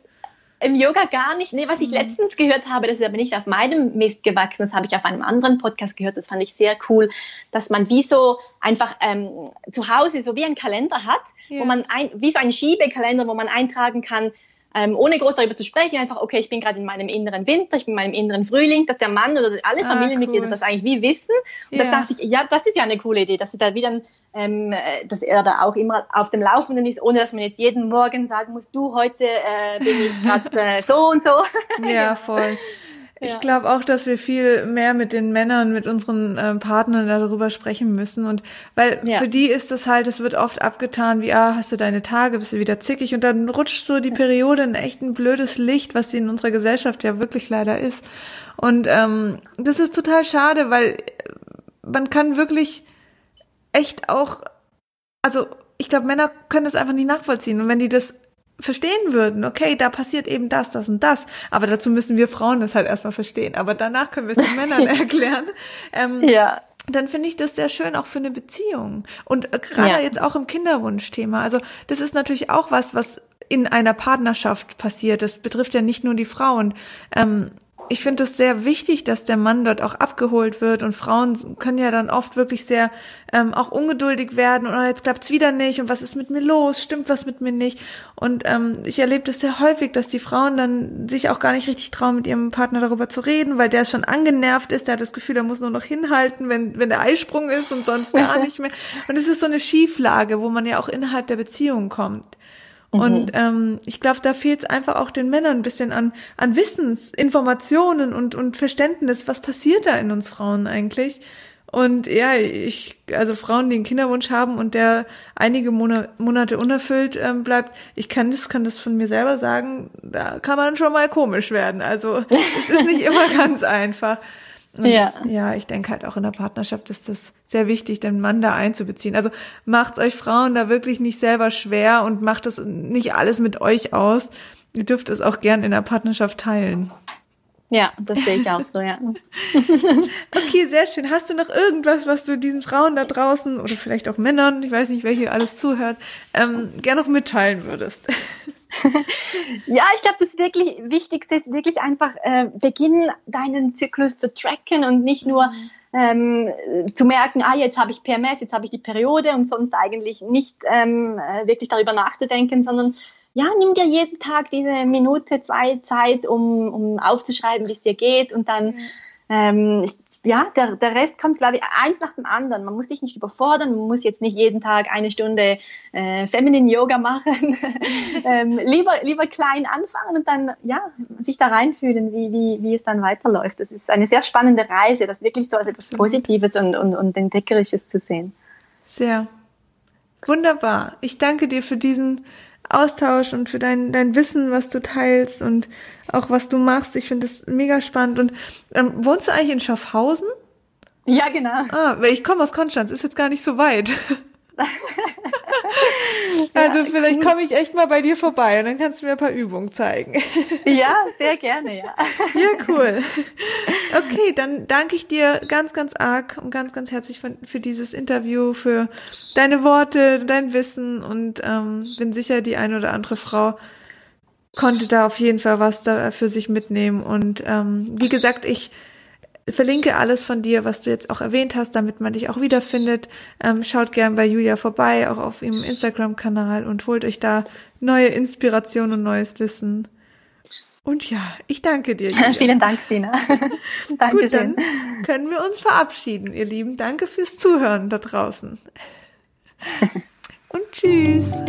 Im Yoga gar nicht. Nee, was ich mhm. letztens gehört habe, das ist aber nicht auf meinem Mist gewachsen, das habe ich auf einem anderen Podcast gehört, das fand ich sehr cool, dass man wie so einfach ähm, zu Hause so wie ein Kalender hat, ja. wo man ein, wie so ein Schiebekalender, wo man eintragen kann, ähm, ohne groß darüber zu sprechen, einfach, okay, ich bin gerade in meinem inneren Winter, ich bin in meinem inneren Frühling, dass der Mann oder alle ah, Familienmitglieder ah, cool. das eigentlich wie wissen. Und ja. da dachte ich, ja, das ist ja eine coole Idee, dass sie da wieder, ähm, dass er da auch immer auf dem Laufenden ist, ohne dass man jetzt jeden Morgen sagen muss, du, heute äh, bin ich gerade äh, so und so. ja, voll. Ich ja. glaube auch, dass wir viel mehr mit den Männern, mit unseren äh, Partnern darüber sprechen müssen. Und weil ja. für die ist es halt, es wird oft abgetan, wie, ah, hast du deine Tage, bist du wieder zickig und dann rutscht so die Periode in echt ein blödes Licht, was sie in unserer Gesellschaft ja wirklich leider ist. Und ähm, das ist total schade, weil man kann wirklich echt auch, also ich glaube, Männer können das einfach nicht nachvollziehen. Und wenn die das verstehen würden, okay, da passiert eben das, das und das. Aber dazu müssen wir Frauen das halt erstmal verstehen. Aber danach können wir es den Männern erklären. Ähm, ja. Dann finde ich das sehr schön auch für eine Beziehung. Und äh, gerade ja. jetzt auch im Kinderwunschthema. Also das ist natürlich auch was, was in einer Partnerschaft passiert. Das betrifft ja nicht nur die Frauen. Ähm, ich finde es sehr wichtig, dass der Mann dort auch abgeholt wird und Frauen können ja dann oft wirklich sehr ähm, auch ungeduldig werden oder jetzt klappt's wieder nicht und was ist mit mir los, stimmt was mit mir nicht? Und ähm, ich erlebe das sehr häufig, dass die Frauen dann sich auch gar nicht richtig trauen, mit ihrem Partner darüber zu reden, weil der schon angenervt ist, der hat das Gefühl, er muss nur noch hinhalten, wenn, wenn der Eisprung ist und sonst gar nicht mehr. Und es ist so eine Schieflage, wo man ja auch innerhalb der Beziehung kommt. Und mhm. ähm, ich glaube, da fehlt es einfach auch den Männern ein bisschen an, an Wissens, Informationen und, und Verständnis, was passiert da in uns Frauen eigentlich. Und ja, ich, also Frauen, die einen Kinderwunsch haben und der einige Monate unerfüllt ähm, bleibt, ich kann das, kann das von mir selber sagen, da kann man schon mal komisch werden. Also es ist nicht immer ganz einfach. Und ja. Das, ja, ich denke halt auch in der Partnerschaft ist das sehr wichtig, den Mann da einzubeziehen. Also macht's euch Frauen da wirklich nicht selber schwer und macht das nicht alles mit euch aus. Ihr dürft es auch gern in der Partnerschaft teilen. Ja, das sehe ich auch so, ja. okay, sehr schön. Hast du noch irgendwas, was du diesen Frauen da draußen oder vielleicht auch Männern, ich weiß nicht, wer hier alles zuhört, ähm, gern noch mitteilen würdest? ja, ich glaube, das wirklich Wichtigste ist wirklich einfach äh, beginnen, deinen Zyklus zu tracken und nicht nur ähm, zu merken, ah, jetzt habe ich PMS, jetzt habe ich die Periode und sonst eigentlich nicht ähm, äh, wirklich darüber nachzudenken, sondern ja, nimm dir jeden Tag diese Minute, zwei Zeit, um, um aufzuschreiben, wie es dir geht und dann mhm ähm, ich, ja, der, der Rest kommt, glaube ich, eins nach dem anderen. Man muss sich nicht überfordern, man muss jetzt nicht jeden Tag eine Stunde äh, Feminine Yoga machen. ähm, lieber, lieber klein anfangen und dann ja, sich da reinfühlen, wie, wie, wie es dann weiterläuft. Das ist eine sehr spannende Reise, das wirklich so als etwas Positives und, und, und Entdeckerisches zu sehen. Sehr. Wunderbar. Ich danke dir für diesen Austausch und für dein, dein Wissen, was du teilst und auch was du machst. Ich finde das mega spannend. Und ähm, wohnst du eigentlich in Schaffhausen? Ja, genau. Ah, weil ich komme aus Konstanz, ist jetzt gar nicht so weit. also ja, vielleicht komme ich echt mal bei dir vorbei und dann kannst du mir ein paar Übungen zeigen. ja, sehr gerne, ja. ja, cool. Okay, dann danke ich dir ganz, ganz arg und ganz, ganz herzlich für, für dieses Interview, für deine Worte, dein Wissen und ähm, bin sicher, die eine oder andere Frau konnte da auf jeden Fall was da für sich mitnehmen. Und ähm, wie gesagt, ich verlinke alles von dir, was du jetzt auch erwähnt hast, damit man dich auch wiederfindet. Ähm, schaut gern bei Julia vorbei, auch auf ihrem Instagram-Kanal und holt euch da neue Inspiration und neues Wissen. Und ja, ich danke dir. Julia. Vielen Dank, Sina. Dankeschön. Gut, dann können wir uns verabschieden, ihr Lieben. Danke fürs Zuhören da draußen. Und tschüss.